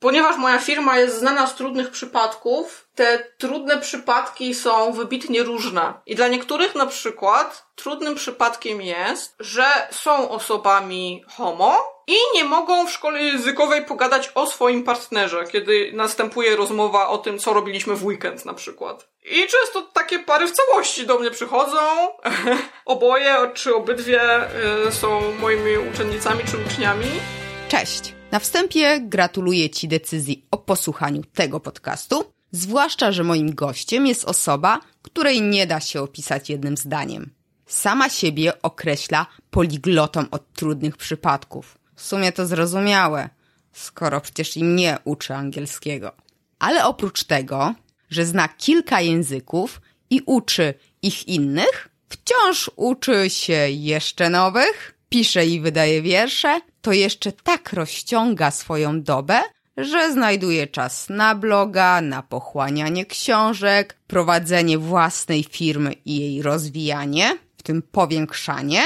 Ponieważ moja firma jest znana z trudnych przypadków, te trudne przypadki są wybitnie różne. I dla niektórych na przykład trudnym przypadkiem jest, że są osobami homo i nie mogą w szkole językowej pogadać o swoim partnerze, kiedy następuje rozmowa o tym, co robiliśmy w weekend na przykład. I często takie pary w całości do mnie przychodzą. Oboje czy obydwie y, są moimi uczennicami czy uczniami. Cześć! Na wstępie gratuluję Ci decyzji o posłuchaniu tego podcastu, zwłaszcza, że moim gościem jest osoba, której nie da się opisać jednym zdaniem. Sama siebie określa poliglotą od trudnych przypadków. W sumie to zrozumiałe, skoro przecież i mnie uczy angielskiego. Ale oprócz tego, że zna kilka języków i uczy ich innych, wciąż uczy się jeszcze nowych, pisze i wydaje wiersze, to jeszcze tak rozciąga swoją dobę, że znajduje czas na bloga, na pochłanianie książek, prowadzenie własnej firmy i jej rozwijanie, w tym powiększanie.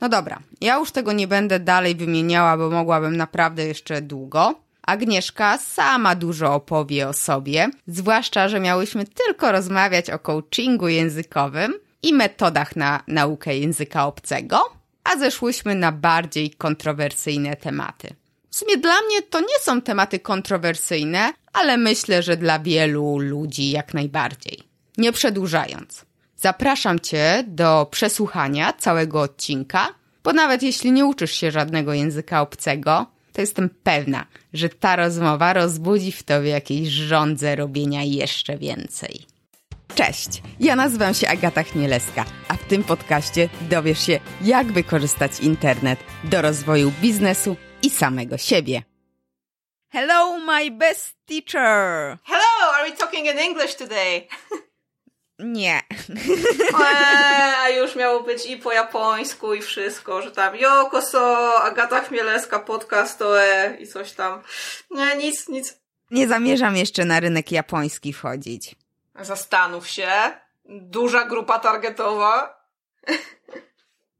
No dobra, ja już tego nie będę dalej wymieniała, bo mogłabym naprawdę jeszcze długo. Agnieszka sama dużo opowie o sobie, zwłaszcza, że miałyśmy tylko rozmawiać o coachingu językowym i metodach na naukę języka obcego a zeszłyśmy na bardziej kontrowersyjne tematy. W sumie dla mnie to nie są tematy kontrowersyjne, ale myślę, że dla wielu ludzi jak najbardziej. Nie przedłużając, zapraszam Cię do przesłuchania całego odcinka, bo nawet jeśli nie uczysz się żadnego języka obcego, to jestem pewna, że ta rozmowa rozbudzi w Tobie jakieś żądze robienia jeszcze więcej. Cześć, ja nazywam się Agata Chmielewska, a w tym podcaście dowiesz się, jak wykorzystać internet do rozwoju biznesu i samego siebie. Hello, my best teacher! Hello, are we talking in English today? Nie. Eee, a już miało być i po japońsku i wszystko, że tam Yokoso, Agata Chmielewska, podcast OE i coś tam. Nie, nic, nic. Nie zamierzam jeszcze na rynek japoński wchodzić. Zastanów się. Duża grupa targetowa.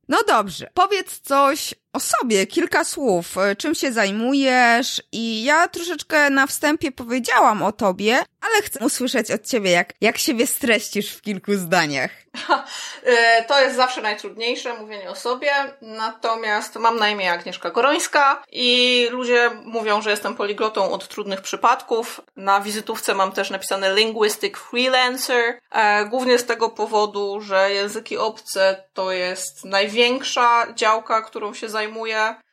No dobrze, powiedz coś o sobie, kilka słów, czym się zajmujesz i ja troszeczkę na wstępie powiedziałam o tobie, ale chcę usłyszeć od ciebie, jak, jak siebie streścisz w kilku zdaniach. E, to jest zawsze najtrudniejsze, mówienie o sobie, natomiast mam na imię Agnieszka Gorońska i ludzie mówią, że jestem poliglotą od trudnych przypadków. Na wizytówce mam też napisane Linguistic Freelancer, e, głównie z tego powodu, że języki obce to jest największa działka, którą się zajmuję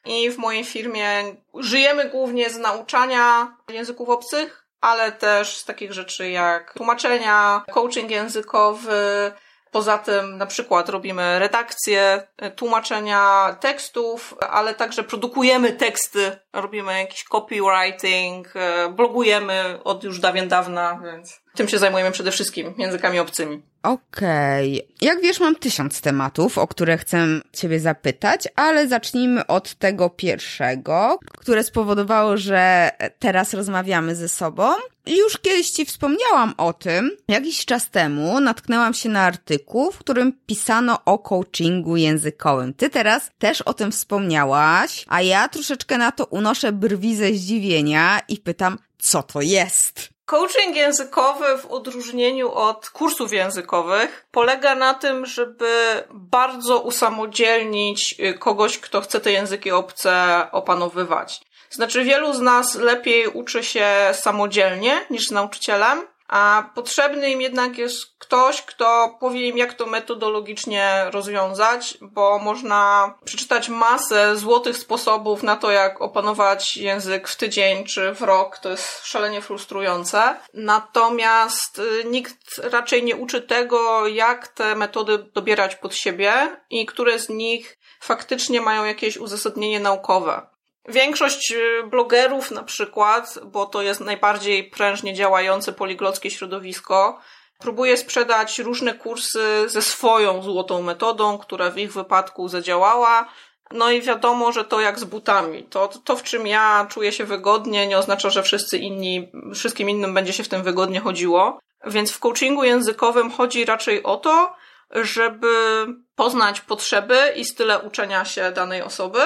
i w mojej firmie żyjemy głównie z nauczania języków obcych, ale też z takich rzeczy jak tłumaczenia, coaching językowy, Poza tym na przykład robimy redakcję, e, tłumaczenia tekstów, ale także produkujemy teksty, robimy jakiś copywriting, e, blogujemy od już dawien dawna, więc tym się zajmujemy przede wszystkim, językami obcymi. Okej. Okay. Jak wiesz, mam tysiąc tematów, o które chcę Ciebie zapytać, ale zacznijmy od tego pierwszego, które spowodowało, że teraz rozmawiamy ze sobą. Już kiedyś Ci wspomniałam o tym. Jakiś czas temu natknęłam się na artykuł, w którym pisano o coachingu językowym. Ty teraz też o tym wspomniałaś, a ja troszeczkę na to unoszę brwi ze zdziwienia i pytam, co to jest? Coaching językowy w odróżnieniu od kursów językowych polega na tym, żeby bardzo usamodzielnić y, kogoś, kto chce te języki obce opanowywać. Znaczy, wielu z nas lepiej uczy się samodzielnie niż z nauczycielem, a potrzebny im jednak jest ktoś, kto powie im, jak to metodologicznie rozwiązać, bo można przeczytać masę złotych sposobów na to, jak opanować język w tydzień czy w rok. To jest szalenie frustrujące. Natomiast y, nikt raczej nie uczy tego, jak te metody dobierać pod siebie i które z nich faktycznie mają jakieś uzasadnienie naukowe. Większość y, blogerów na przykład, bo to jest najbardziej prężnie działające poliglockie środowisko, próbuje sprzedać różne kursy ze swoją złotą metodą, która w ich wypadku zadziałała. No i wiadomo, że to jak z butami. To, to, w czym ja czuję się wygodnie, nie oznacza, że wszyscy inni, wszystkim innym będzie się w tym wygodnie chodziło. Więc w coachingu językowym chodzi raczej o to, żeby poznać potrzeby i style uczenia się danej osoby,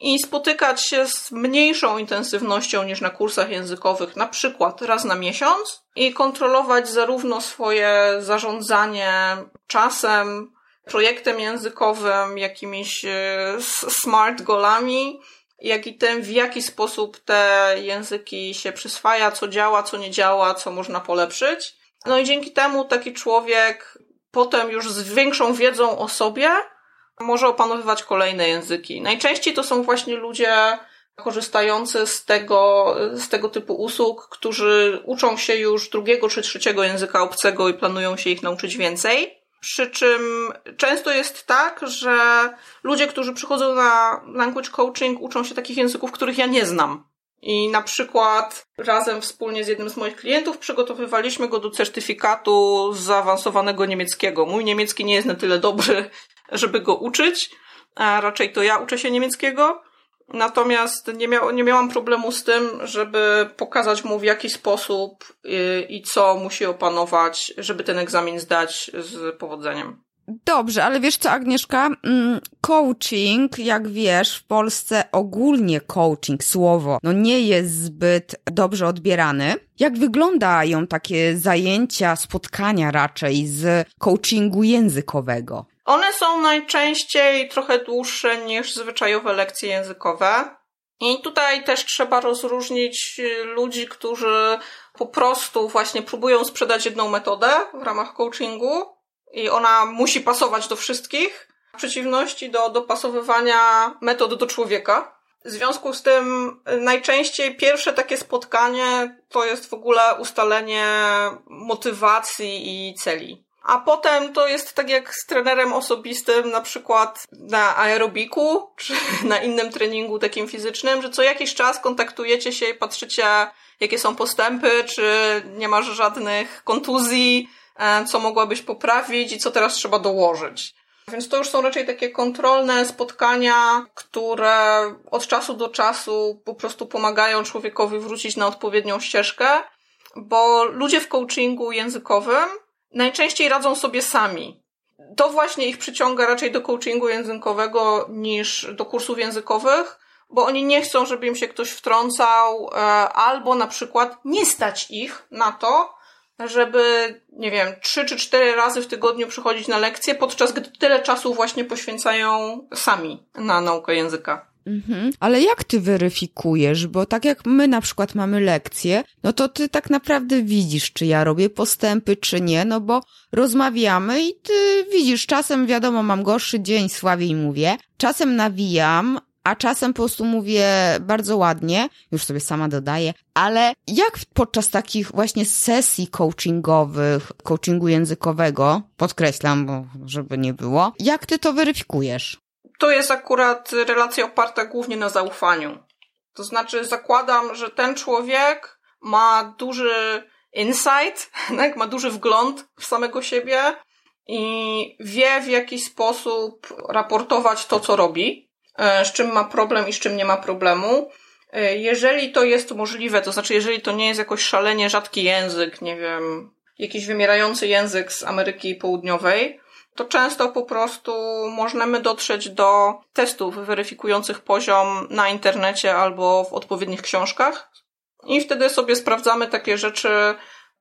i spotykać się z mniejszą intensywnością niż na kursach językowych, na przykład raz na miesiąc i kontrolować zarówno swoje zarządzanie czasem, projektem językowym, jakimiś e, smart golami, jak i tym, w jaki sposób te języki się przyswaja, co działa, co nie działa, co można polepszyć. No i dzięki temu taki człowiek potem już z większą wiedzą o sobie może opanowywać kolejne języki. Najczęściej to są właśnie ludzie korzystający z tego, z tego typu usług, którzy uczą się już drugiego czy trzeciego języka obcego i planują się ich nauczyć więcej. Przy czym często jest tak, że ludzie, którzy przychodzą na language coaching, uczą się takich języków, których ja nie znam. I na przykład razem wspólnie z jednym z moich klientów przygotowywaliśmy go do certyfikatu zaawansowanego niemieckiego. Mój niemiecki nie jest na tyle dobry, żeby go uczyć, a raczej to ja uczę się niemieckiego. Natomiast nie, nie miałam problemu z tym, żeby pokazać mu w jaki sposób i, y, i co musi opanować, żeby ten egzamin zdać z powodzeniem. Dobrze, ale wiesz co, Agnieszka? Mm, coaching, jak wiesz, w Polsce ogólnie coaching, słowo, no nie jest zbyt dobrze odbierany. Jak wyglądają takie zajęcia, spotkania raczej z coachingu językowego? One są najczęściej trochę dłuższe niż zwyczajowe lekcje językowe. I tutaj też trzeba rozróżnić ludzi, którzy po prostu właśnie próbują sprzedać jedną metodę w ramach coachingu i ona musi pasować do wszystkich, w przeciwności do dopasowywania metod do człowieka. W związku z tym najczęściej pierwsze takie spotkanie to jest w ogóle ustalenie motywacji i celi. A potem to jest tak jak z trenerem osobistym, na przykład na aerobiku, czy na innym treningu takim fizycznym, że co jakiś czas kontaktujecie się i patrzycie, jakie są postępy, czy nie masz żadnych kontuzji, e, co mogłabyś poprawić i co teraz trzeba dołożyć. Więc to już są raczej takie kontrolne spotkania, które od czasu do czasu po prostu pomagają człowiekowi wrócić na odpowiednią ścieżkę, bo ludzie w coachingu językowym najczęściej radzą sobie sami. To właśnie ich przyciąga raczej do coachingu językowego niż do kursów językowych, bo oni nie chcą, żeby im się ktoś wtrącał, e, albo na przykład nie stać ich na to, żeby, nie wiem, trzy czy cztery razy w tygodniu przychodzić na lekcje, podczas gdy tyle czasu właśnie poświęcają sami na naukę języka. Mhm. Ale jak ty weryfikujesz? Bo tak jak my na przykład mamy lekcje, no to ty tak naprawdę widzisz, czy ja robię postępy, czy nie, no bo rozmawiamy i ty widzisz, czasem wiadomo, mam gorszy dzień, słabiej mówię, czasem nawijam, a czasem po prostu mówię bardzo ładnie, już sobie sama dodaję, ale jak podczas takich właśnie sesji coachingowych, coachingu językowego, podkreślam, bo żeby nie było, jak ty to weryfikujesz? To jest akurat relacja oparta głównie na zaufaniu. To znaczy, zakładam, że ten człowiek ma duży insight, tak? ma duży wgląd w samego siebie i wie, w jaki sposób raportować to, co robi, e, z czym ma problem i z czym nie ma problemu. E, jeżeli to jest możliwe, to znaczy, jeżeli to nie jest jakoś szalenie rzadki język, nie wiem, jakiś wymierający język z Ameryki Południowej, to często po prostu możemy dotrzeć do testów weryfikujących poziom na internecie albo w odpowiednich książkach. I wtedy sobie sprawdzamy takie rzeczy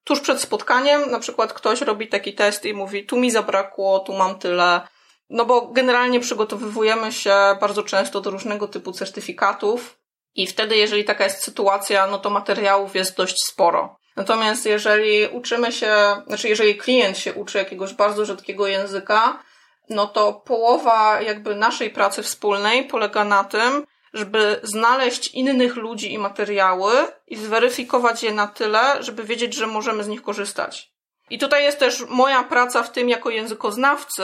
tuż przed spotkaniem. Na przykład ktoś robi taki test i mówi, tu mi zabrakło, tu mam tyle. No bo generalnie przygotowujemy się bardzo często do różnego typu certyfikatów i wtedy, jeżeli taka jest sytuacja, no to materiałów jest dość sporo. Natomiast jeżeli uczymy się, znaczy jeżeli klient się uczy jakiegoś bardzo rzadkiego języka, no to połowa jakby naszej pracy wspólnej polega na tym, żeby znaleźć innych ludzi i materiały i zweryfikować je na tyle, żeby wiedzieć, że możemy z nich korzystać. I tutaj jest też moja praca w tym jako językoznawcy,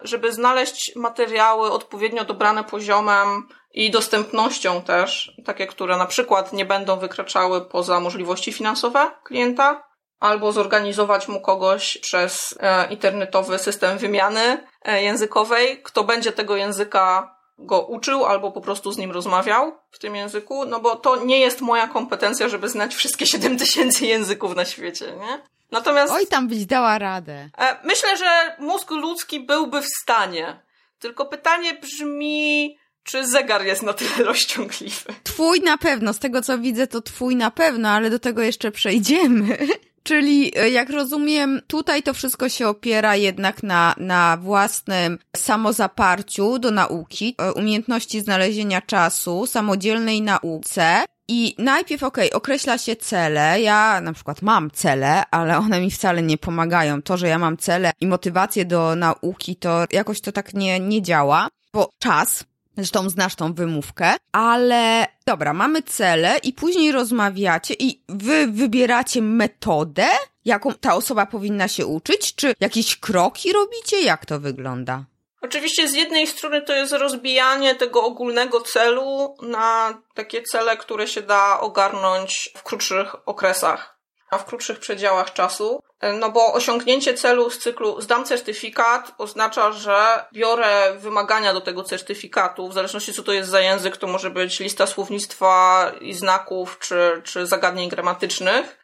żeby znaleźć materiały odpowiednio dobrane poziomem i dostępnością też, takie, które na przykład nie będą wykraczały poza możliwości finansowe klienta, albo zorganizować mu kogoś przez e, internetowy system wymiany e, językowej, kto będzie tego języka go uczył albo po prostu z nim rozmawiał w tym języku, no bo to nie jest moja kompetencja, żeby znać wszystkie 7 tysięcy języków na świecie, nie? Natomiast. Oj, tam byś dała radę. E, myślę, że mózg ludzki byłby w stanie. Tylko pytanie brzmi, czy zegar jest na tyle rozciągliwy? Twój na pewno, z tego co widzę, to twój na pewno, ale do tego jeszcze przejdziemy. Czyli, e, jak rozumiem, tutaj to wszystko się opiera jednak na, na własnym samozaparciu do nauki, e, umiejętności znalezienia czasu, samodzielnej nauce. I najpierw, okej, okay, określa się cele. Ja na przykład mam cele, ale one mi wcale nie pomagają. To, że ja mam cele i motywację do nauki, to jakoś to tak nie, nie działa. Bo czas Zresztą znasz tą wymówkę, ale dobra, mamy cele i później rozmawiacie i wy wybieracie metodę, jaką ta osoba powinna się uczyć, czy jakieś kroki robicie? Jak to wygląda? Oczywiście z jednej strony to jest rozbijanie tego ogólnego celu na takie cele, które się da ogarnąć w krótszych okresach, w krótszych przedziałach czasu. No bo osiągnięcie celu z cyklu zdam certyfikat oznacza, że biorę wymagania do tego certyfikatu, w zależności co to jest za język, to może być lista słownictwa i znaków, czy, czy zagadnień gramatycznych,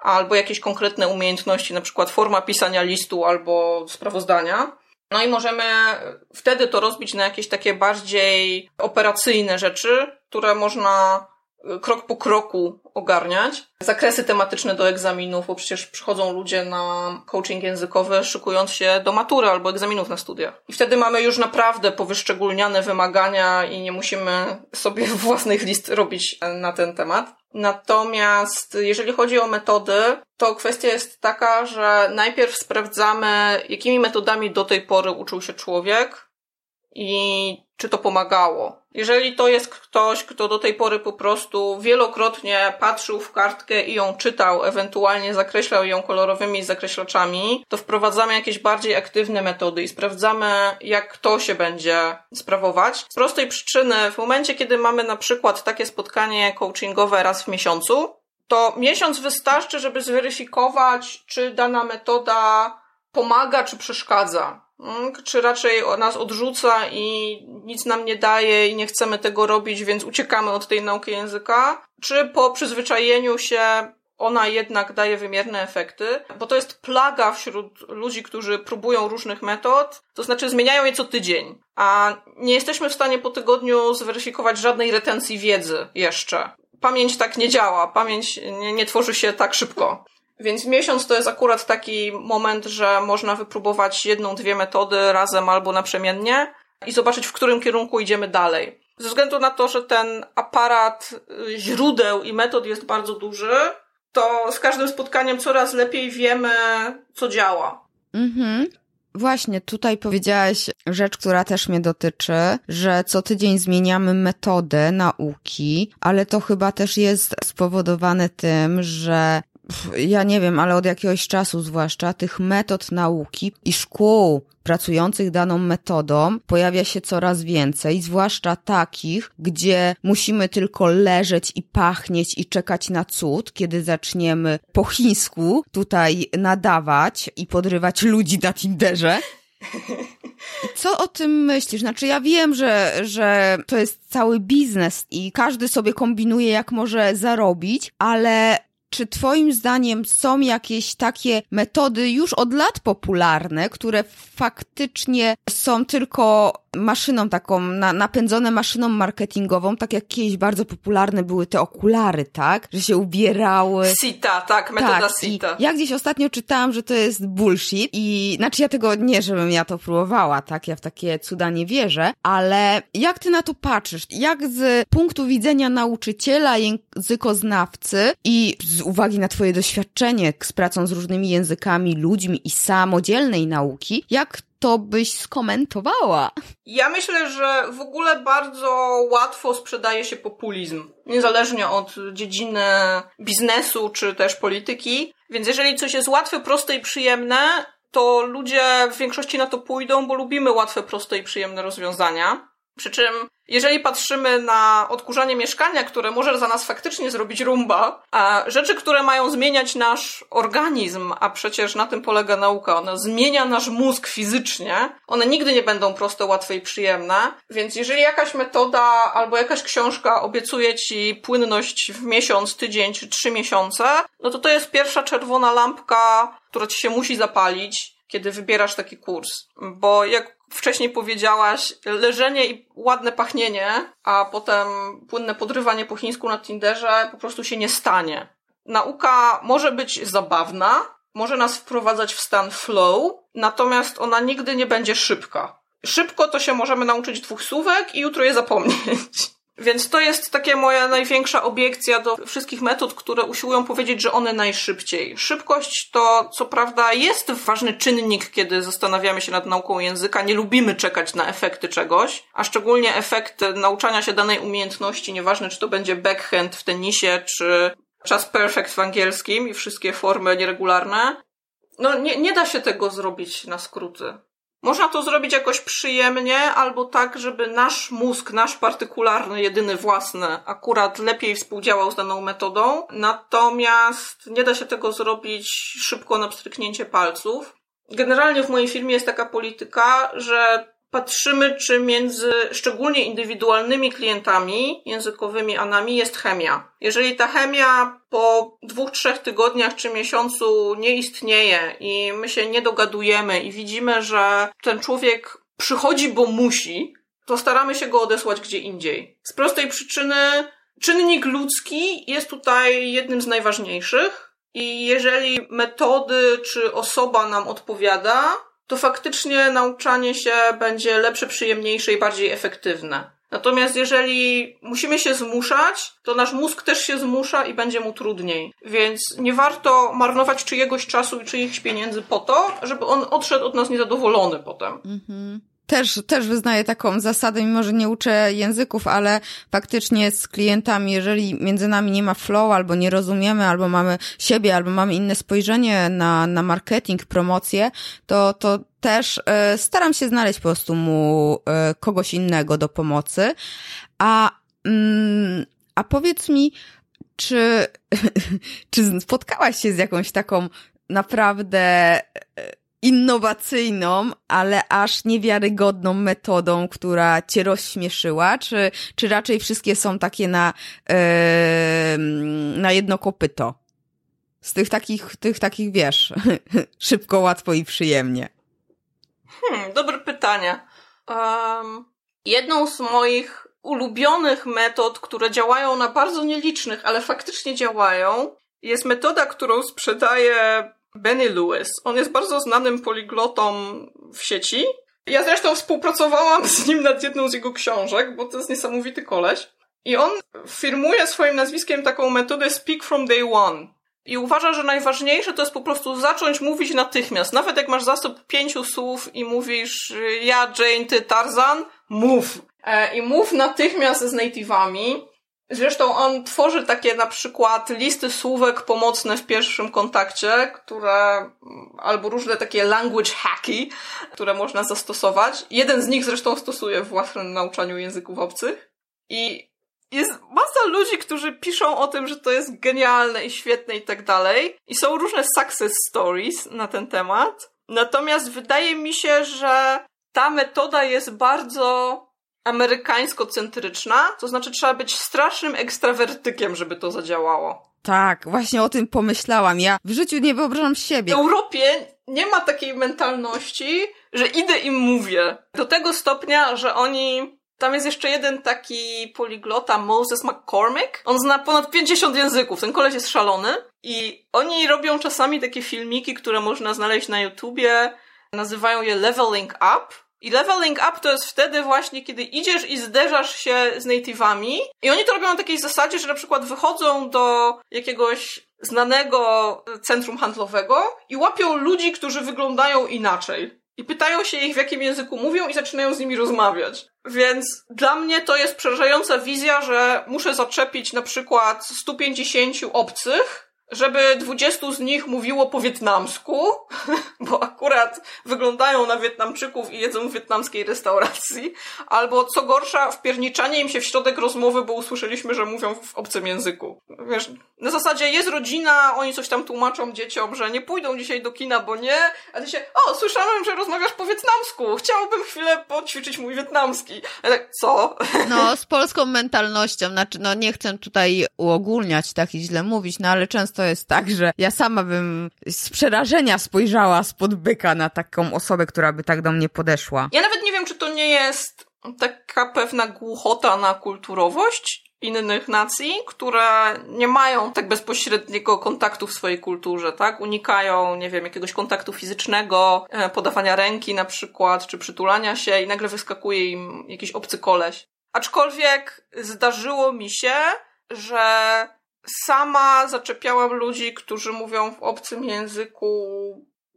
albo jakieś konkretne umiejętności, na przykład forma pisania listu albo sprawozdania. No i możemy wtedy to rozbić na jakieś takie bardziej operacyjne rzeczy, które można krok po kroku ogarniać. Zakresy tematyczne do egzaminów, bo przecież przychodzą ludzie na coaching językowy, szykując się do matury albo egzaminów na studiach. I wtedy mamy już naprawdę powyszczególniane wymagania i nie musimy sobie własnych list robić na ten temat. Natomiast jeżeli chodzi o metody, to kwestia jest taka, że najpierw sprawdzamy, jakimi metodami do tej pory uczył się człowiek i czy to pomagało. Jeżeli to jest ktoś, kto do tej pory po prostu wielokrotnie patrzył w kartkę i ją czytał, ewentualnie zakreślał ją kolorowymi zakreślaczami, to wprowadzamy jakieś bardziej aktywne metody i sprawdzamy, jak to się będzie sprawować. Z prostej przyczyny, w momencie, kiedy mamy na przykład takie spotkanie coachingowe raz w miesiącu, to miesiąc wystarczy, żeby zweryfikować, czy dana metoda pomaga, czy przeszkadza. Mm, czy raczej nas odrzuca i nic nam nie daje i nie chcemy tego robić, więc uciekamy od tej nauki języka, czy po przyzwyczajeniu się ona jednak daje wymierne efekty, bo to jest plaga wśród ludzi, którzy próbują różnych metod, to znaczy zmieniają je co tydzień, a nie jesteśmy w stanie po tygodniu zweryfikować żadnej retencji wiedzy jeszcze. Pamięć tak nie działa, pamięć nie, nie tworzy się tak szybko. Więc miesiąc to jest akurat taki moment, że można wypróbować jedną, dwie metody razem albo naprzemiennie i zobaczyć, w którym kierunku idziemy dalej. Ze względu na to, że ten aparat y, źródeł i metod jest bardzo duży, to z każdym spotkaniem coraz lepiej wiemy, co działa. Mhm. Właśnie, tutaj powiedziałaś rzecz, która też mnie dotyczy, że co tydzień zmieniamy metodę nauki, ale to chyba też jest spowodowane tym, że ja nie wiem, ale od jakiegoś czasu zwłaszcza tych metod nauki i szkół pracujących daną metodą pojawia się coraz więcej, zwłaszcza takich, gdzie musimy tylko leżeć i pachnieć i czekać na cud, kiedy zaczniemy po chińsku tutaj nadawać i podrywać ludzi na Tinderze. Co o tym myślisz? Znaczy, ja wiem, że, że to jest cały biznes i każdy sobie kombinuje, jak może zarobić, ale czy Twoim zdaniem są jakieś takie metody już od lat popularne, które faktycznie są tylko maszyną taką, na, napędzone maszyną marketingową, tak jak kiedyś bardzo popularne były te okulary, tak? Że się ubierały. Sita, tak, metoda tak, Sita. ja gdzieś ostatnio czytałam, że to jest bullshit i, znaczy ja tego, nie żebym ja to próbowała, tak? Ja w takie cuda nie wierzę, ale jak ty na to patrzysz? Jak z punktu widzenia nauczyciela, językoznawcy i z uwagi na twoje doświadczenie z pracą z różnymi językami, ludźmi i samodzielnej nauki, jak to byś skomentowała? Ja myślę, że w ogóle bardzo łatwo sprzedaje się populizm, niezależnie od dziedziny biznesu czy też polityki. Więc jeżeli coś jest łatwe, proste i przyjemne, to ludzie w większości na to pójdą, bo lubimy łatwe, proste i przyjemne rozwiązania. Przy czym jeżeli patrzymy na odkurzanie mieszkania, które może za nas faktycznie zrobić rumba, a rzeczy, które mają zmieniać nasz organizm, a przecież na tym polega nauka, ona zmienia nasz mózg fizycznie, one nigdy nie będą proste, łatwe i przyjemne. Więc jeżeli jakaś metoda albo jakaś książka obiecuje ci płynność w miesiąc, tydzień czy trzy miesiące, no to to jest pierwsza czerwona lampka, która ci się musi zapalić kiedy wybierasz taki kurs. Bo jak wcześniej powiedziałaś, leżenie i ładne pachnienie, a potem płynne podrywanie po chińsku na Tinderze po prostu się nie stanie. Nauka może być zabawna, może nas wprowadzać w stan flow, natomiast ona nigdy nie będzie szybka. Szybko to się możemy nauczyć dwóch słówek i jutro je zapomnieć. Więc to jest takie moja największa obiekcja do wszystkich metod, które usiłują powiedzieć, że one najszybciej. Szybkość to, co prawda, jest ważny czynnik, kiedy zastanawiamy się nad nauką języka. Nie lubimy czekać na efekty czegoś, a szczególnie efekt nauczania się danej umiejętności, nieważne czy to będzie backhand w tenisie, czy czas perfect w angielskim i wszystkie formy nieregularne. No, nie, nie da się tego zrobić na skróty. Można to zrobić jakoś przyjemnie, albo tak, żeby nasz mózg, nasz partykularny, jedyny własny, akurat lepiej współdziałał z daną metodą. Natomiast nie da się tego zrobić szybko na pstryknięcie palców. Generalnie w mojej firmie jest taka polityka, że patrzymy, czy między szczególnie indywidualnymi klientami językowymi a nami jest chemia. Jeżeli ta chemia po dwóch, trzech tygodniach czy miesiącu nie istnieje i my się nie dogadujemy i widzimy, że ten człowiek przychodzi, bo musi, to staramy się go odesłać gdzie indziej. Z prostej przyczyny czynnik ludzki jest tutaj jednym z najważniejszych. I jeżeli metody czy osoba nam odpowiada, to faktycznie nauczanie się będzie lepsze, przyjemniejsze i bardziej efektywne. Natomiast jeżeli musimy się zmuszać, to nasz mózg też się zmusza i będzie mu trudniej. Więc nie warto marnować czyjegoś czasu i czyichś pieniędzy po to, żeby on odszedł od nas niezadowolony potem. Mhm też, też wyznaję taką zasadę, mimo że nie uczę języków, ale faktycznie z klientami, jeżeli między nami nie ma flow, albo nie rozumiemy, albo mamy siebie, albo mamy inne spojrzenie na, na marketing, promocję, to, to też e, staram się znaleźć po prostu mu e, kogoś innego do pomocy. A, mm, a powiedz mi, czy, czy spotkałaś się z jakąś taką naprawdę e, innowacyjną, ale aż niewiarygodną metodą, która cię rozśmieszyła, czy, czy raczej wszystkie są takie na, yy, na jedno kopyto? Z tych takich, tych takich, wiesz, szybko, łatwo i przyjemnie. Hmm, dobre pytanie. Um, jedną z moich ulubionych metod, które działają na bardzo nielicznych, ale faktycznie działają, jest metoda, którą sprzedaje Benny Lewis. On jest bardzo znanym poliglotą w sieci. Ja zresztą współpracowałam z nim nad jedną z jego książek, bo to jest niesamowity koleś. I on firmuje swoim nazwiskiem taką metodę Speak from Day One. I uważa, że najważniejsze to jest po prostu zacząć mówić natychmiast. Nawet jak masz zasób pięciu słów i mówisz ja, Jane, ty, Tarzan, mów. E, I mów natychmiast z native'ami. Zresztą on tworzy takie na przykład listy słówek pomocne w pierwszym kontakcie, które, albo różne takie language hacki, które można zastosować. Jeden z nich zresztą stosuje w własnym nauczaniu języków obcych. I jest masa ludzi, którzy piszą o tym, że to jest genialne i świetne i tak dalej. I są różne success stories na ten temat. Natomiast wydaje mi się, że ta metoda jest bardzo amerykańsko-centryczna, to znaczy trzeba być strasznym ekstrawertykiem, żeby to zadziałało. Tak, właśnie o tym pomyślałam. Ja w życiu nie wyobrażam siebie. W Europie nie ma takiej mentalności, że idę im mówię. Do tego stopnia, że oni tam jest jeszcze jeden taki poliglota, Moses McCormick. On zna ponad 50 języków. Ten koleś jest szalony. I oni robią czasami takie filmiki, które można znaleźć na YouTubie. Nazywają je Leveling Up. I leveling up to jest wtedy właśnie, kiedy idziesz i zderzasz się z native'ami. I oni to robią na takiej zasadzie, że na przykład wychodzą do jakiegoś znanego centrum handlowego i łapią ludzi, którzy wyglądają inaczej. I pytają się ich, w jakim języku mówią i zaczynają z nimi rozmawiać. Więc dla mnie to jest przerażająca wizja, że muszę zaczepić na przykład 150 obcych, żeby 20 z nich mówiło po wietnamsku, bo akurat wyglądają na Wietnamczyków i jedzą w wietnamskiej restauracji, albo co gorsza, wpierniczanie im się w środek rozmowy, bo usłyszeliśmy, że mówią w obcym języku. Wiesz, na zasadzie jest rodzina, oni coś tam tłumaczą dzieciom, że nie pójdą dzisiaj do kina, bo nie, a ty się, o, słyszałem, że rozmawiasz po wietnamsku, chciałbym chwilę poćwiczyć mój wietnamski. Ja tak, co? No, z polską mentalnością, znaczy, no nie chcę tutaj uogólniać, tak i źle mówić, no ale często często jest tak, że ja sama bym z przerażenia spojrzała spod byka na taką osobę, która by tak do mnie podeszła. Ja nawet nie wiem, czy to nie jest taka pewna głuchota na kulturowość innych nacji, które nie mają tak bezpośredniego kontaktu w swojej kulturze, tak? Unikają, nie wiem, jakiegoś kontaktu fizycznego, e, podawania ręki na przykład, czy przytulania się i nagle wyskakuje im jakiś obcy koleś. Aczkolwiek zdarzyło mi się, że sama zaczepiałam ludzi, którzy mówią w obcym języku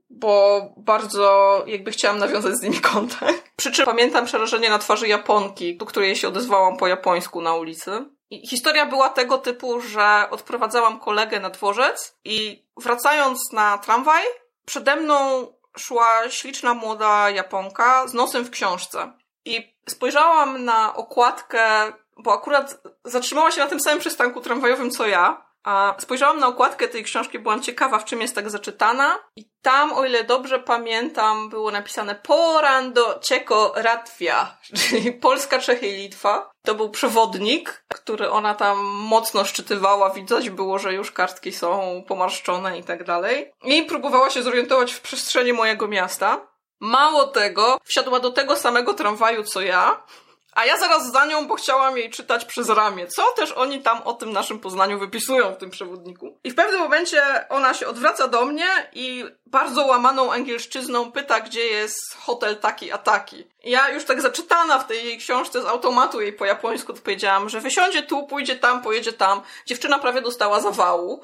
bo bardzo jakby chciałam nawiązać z nimi kontakt. Przy czym pamiętam przerażenie na twarzy Japonki, do której się odezwałam po japońsku na ulicy. I historia była tego typu, że odprowadzałam kolegę na dworzec i wracając na tramwaj, przede mną szła śliczna młoda Japonka z nosem w książce. I spojrzałam na okładkę, bo akurat zatrzymała się na tym samym przystanku tramwajowym co ja, a spojrzałam na okładkę tej książki, byłam ciekawa, w czym jest tak zaczytana. I tam, o ile dobrze pamiętam, było napisane Porando Czeko Ratwia, czyli Polska, Czechy i Litwa. To był przewodnik, który ona tam mocno szczytywała. Widać było, że już kartki są pomarszczone i tak dalej. I próbowała się zorientować w przestrzeni mojego miasta. Mało tego, wsiadła do tego samego tramwaju co ja a ja zaraz za nią, bo chciałam jej czytać przez ramię, co też oni tam o tym naszym Poznaniu wypisują w tym przewodniku. I w pewnym momencie ona się odwraca do mnie i bardzo łamaną angielszczyzną pyta, gdzie jest hotel taki a taki. I ja już tak zaczytana w tej jej książce z automatu jej po japońsku to powiedziałam, że wysiądzie tu, pójdzie tam, pojedzie tam. Dziewczyna prawie dostała zawału.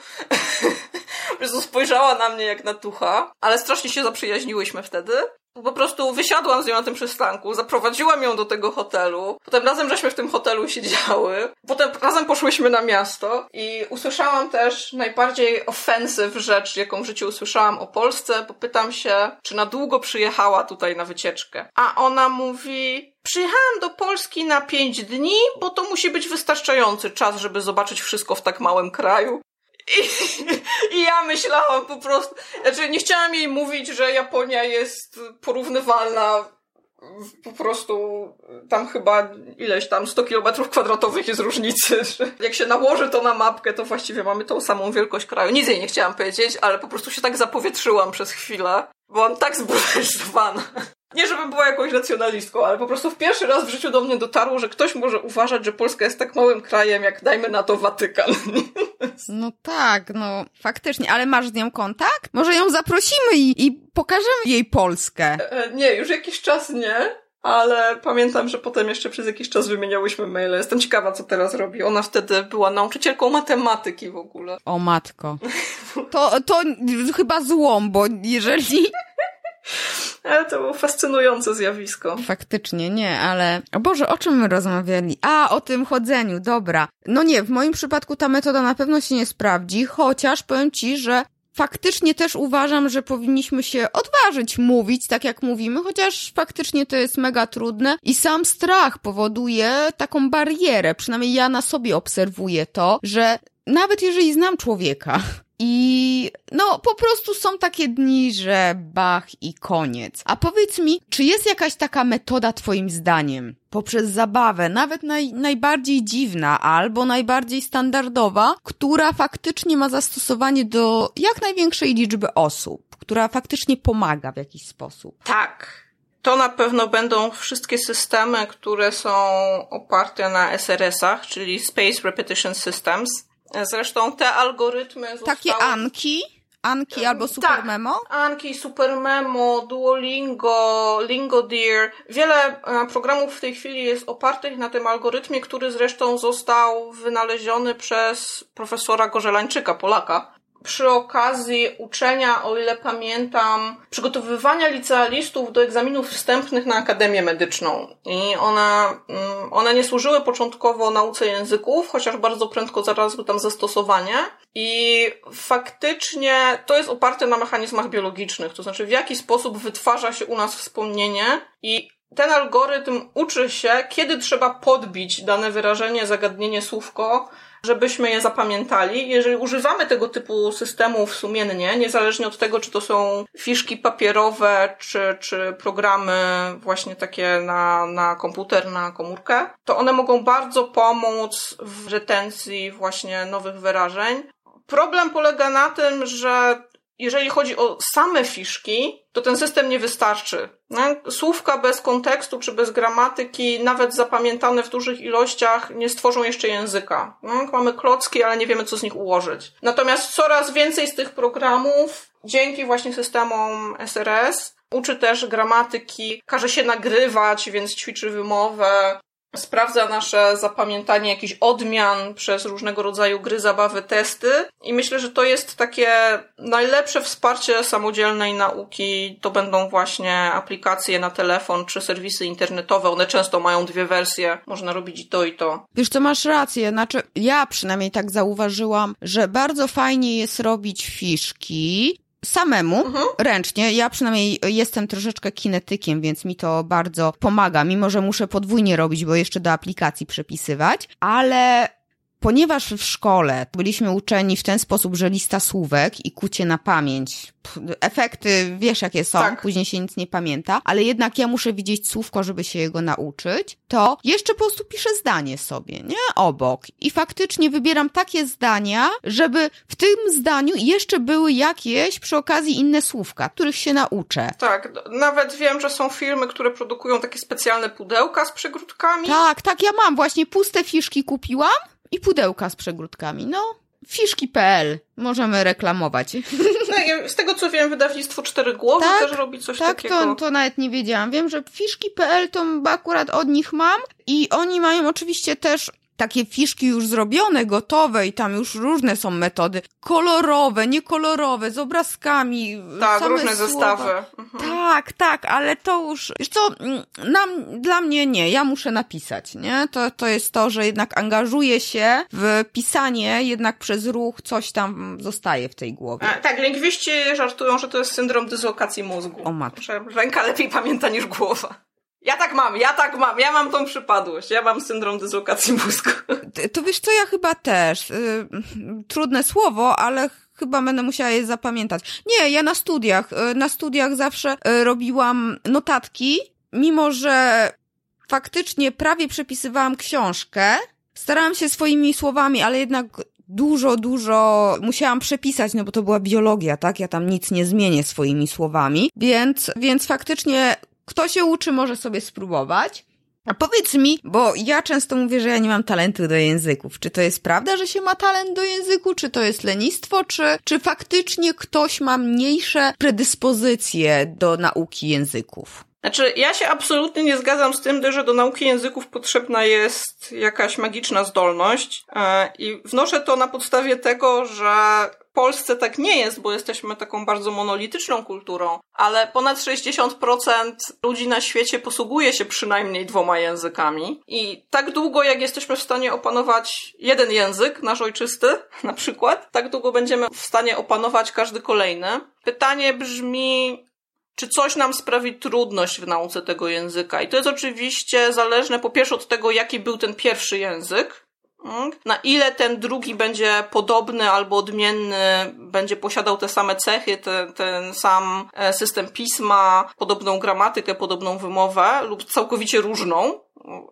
Prostu spojrzała na mnie jak na tucha, ale strasznie się zaprzyjaźniłyśmy wtedy po prostu wysiadłam z nią na tym przystanku, zaprowadziłam ją do tego hotelu, potem razem żeśmy w tym hotelu siedziały, potem razem poszłyśmy na miasto i usłyszałam też najbardziej ofensyw rzecz, jaką w życiu usłyszałam o Polsce, bo pytam się, czy na długo przyjechała tutaj na wycieczkę. A ona mówi, Przyjechałam do Polski na pięć dni, bo to musi być wystarczający czas, żeby zobaczyć wszystko w tak małym kraju. I, I ja myślałam po prostu, znaczy nie chciałam jej mówić, że Japonia jest porównywalna po prostu tam chyba ileś tam 100 kilometrów kwadratowych jest różnicy. Jak się nałoży to na mapkę, to właściwie mamy tą samą wielkość kraju. Nic jej nie chciałam powiedzieć, ale po prostu się tak zapowietrzyłam przez chwilę. Byłam tak zbulwersowana. Nie, żebym była jakąś nacjonalistką, ale po prostu w pierwszy raz w życiu do mnie dotarło, że ktoś może uważać, że Polska jest tak małym krajem, jak dajmy na to Watykan. No tak, no faktycznie, ale masz z nią kontakt? Może ją zaprosimy i, i pokażemy jej Polskę. E, nie, już jakiś czas nie, ale pamiętam, że potem jeszcze przez jakiś czas wymieniałyśmy maile. Jestem ciekawa, co teraz robi. Ona wtedy była nauczycielką matematyki w ogóle. O matko. To, to chyba złom, bo jeżeli ale to było fascynujące zjawisko. Faktycznie, nie, ale... O Boże, o czym my rozmawiali? A, o tym chodzeniu, dobra. No nie, w moim przypadku ta metoda na pewno się nie sprawdzi, chociaż powiem Ci, że faktycznie też uważam, że powinniśmy się odważyć mówić tak jak mówimy, chociaż faktycznie to jest mega trudne i sam strach powoduje taką barierę. Przynajmniej ja na sobie obserwuję to, że nawet jeżeli znam człowieka, i no, po prostu są takie dni, że bach i koniec. A powiedz mi, czy jest jakaś taka metoda Twoim zdaniem, poprzez zabawę, nawet naj, najbardziej dziwna albo najbardziej standardowa, która faktycznie ma zastosowanie do jak największej liczby osób, która faktycznie pomaga w jakiś sposób? Tak. To na pewno będą wszystkie systemy, które są oparte na SRS-ach, czyli Space Repetition Systems Zresztą te algorytmy zostały... Takie Anki? Anki albo Supermemo? Tak, Anki, Supermemo, Duolingo, Lingodeer. Wiele e, programów w tej chwili jest opartych na tym algorytmie, który zresztą został wynaleziony przez profesora Gorzelańczyka, Polaka przy okazji uczenia, o ile pamiętam, przygotowywania licealistów do egzaminów wstępnych na Akademię Medyczną. I one, mm, one nie służyły początkowo nauce języków, chociaż bardzo prędko zarazły tam zastosowanie. I faktycznie to jest oparte na mechanizmach biologicznych, to znaczy w jaki sposób wytwarza się u nas wspomnienie i ten algorytm uczy się, kiedy trzeba podbić dane wyrażenie, zagadnienie, słówko, żebyśmy je zapamiętali. Jeżeli używamy tego typu systemów sumiennie, niezależnie od tego, czy to są fiszki papierowe, czy, czy programy właśnie takie na, na komputer, na komórkę, to one mogą bardzo pomóc w retencji właśnie nowych wyrażeń Problem polega na tym, że jeżeli chodzi o same fiszki, to ten system nie wystarczy. Słówka bez kontekstu czy bez gramatyki, nawet zapamiętane w dużych ilościach, nie stworzą jeszcze języka. Mamy klocki, ale nie wiemy, co z nich ułożyć. Natomiast coraz więcej z tych programów, dzięki właśnie systemom SRS, uczy też gramatyki, każe się nagrywać, więc ćwiczy wymowę, sprawdza nasze zapamiętanie jakichś odmian przez różnego rodzaju gry, zabawy, testy i myślę, że to jest takie najlepsze wsparcie samodzielnej nauki. To będą właśnie aplikacje na telefon czy serwisy internetowe. One często mają dwie wersje. Można robić i to i to. Wiesz, to masz rację. Znaczy, ja przynajmniej tak zauważyłam, że bardzo fajnie jest robić fiszki, samemu, mhm. ręcznie. Ja przynajmniej jestem troszeczkę kinetykiem, więc mi to bardzo pomaga, mimo że muszę podwójnie robić, bo jeszcze do aplikacji przepisywać, ale ponieważ w szkole byliśmy uczeni w ten sposób, że lista słówek i kucie na pamięć, efekty wiesz jakie są, tak. później się nic nie pamięta, ale jednak ja muszę widzieć słówko, żeby się jego nauczyć, to jeszcze po prostu piszę zdanie sobie, nie? Obok. I faktycznie wybieram takie zdania, żeby w tym zdaniu jeszcze były jakieś przy okazji inne słówka, których się nauczę. Tak, nawet wiem, że są firmy, które produkują takie specjalne pudełka z przegródkami. Tak, tak, ja mam właśnie puste fiszki kupiłam i pudełka z przegródkami. No, fiszki.pl możemy reklamować. No, z tego co wiem, wydawnictwo Cztery Głowy tak, też robi coś tak, takiego. Tak, to, to nawet nie wiedziałam. Wiem, że fiszki.pl to akurat od nich mam i oni mają oczywiście też takie fiszki już zrobione, gotowe i tam już różne są metody. Kolorowe, niekolorowe, z obrazkami. Tak, różne słowa. zestawy. Mhm. Tak, tak, ale to już, wiesz co, nam, dla mnie nie, ja muszę napisać, nie? To, to jest to, że jednak angażuję się w pisanie, jednak przez ruch coś tam zostaje w tej głowie. A, tak, lingwiści żartują, że to jest syndrom dyslokacji mózgu. O matko. Że ręka lepiej pamięta niż głowa. Ja tak mam, ja tak mam, ja mam tą przypadłość, ja mam syndrom dyslokacji mózgu. To wiesz co, ja chyba też. Y, trudne słowo, ale chyba będę musiała je zapamiętać. Nie, ja na studiach, y, na studiach zawsze y, robiłam notatki, mimo że faktycznie prawie przepisywałam książkę, starałam się swoimi słowami, ale jednak dużo, dużo musiałam przepisać, no bo to była biologia, tak? Ja tam nic nie zmienię swoimi słowami, więc, więc faktycznie kto się uczy, może sobie spróbować. A powiedz mi, bo ja często mówię, że ja nie mam talentu do języków. Czy to jest prawda, że się ma talent do języku? Czy to jest lenistwo? Czy, czy faktycznie ktoś ma mniejsze predyspozycje do nauki języków? Znaczy, ja się absolutnie nie zgadzam z tym, że do nauki języków potrzebna jest jakaś magiczna zdolność. E, I wnoszę to na podstawie tego, że Polsce tak nie jest, bo jesteśmy taką bardzo monolityczną kulturą, ale ponad 60% ludzi na świecie posługuje się przynajmniej dwoma językami. I tak długo, jak jesteśmy w stanie opanować jeden język, nasz ojczysty na przykład, tak długo będziemy w stanie opanować każdy kolejny. Pytanie brzmi, czy coś nam sprawi trudność w nauce tego języka. I to jest oczywiście zależne po pierwsze od tego, jaki był ten pierwszy język, na ile ten drugi będzie podobny albo odmienny, będzie posiadał te same cechy, ten, ten sam e, system pisma, podobną gramatykę, podobną wymowę lub całkowicie różną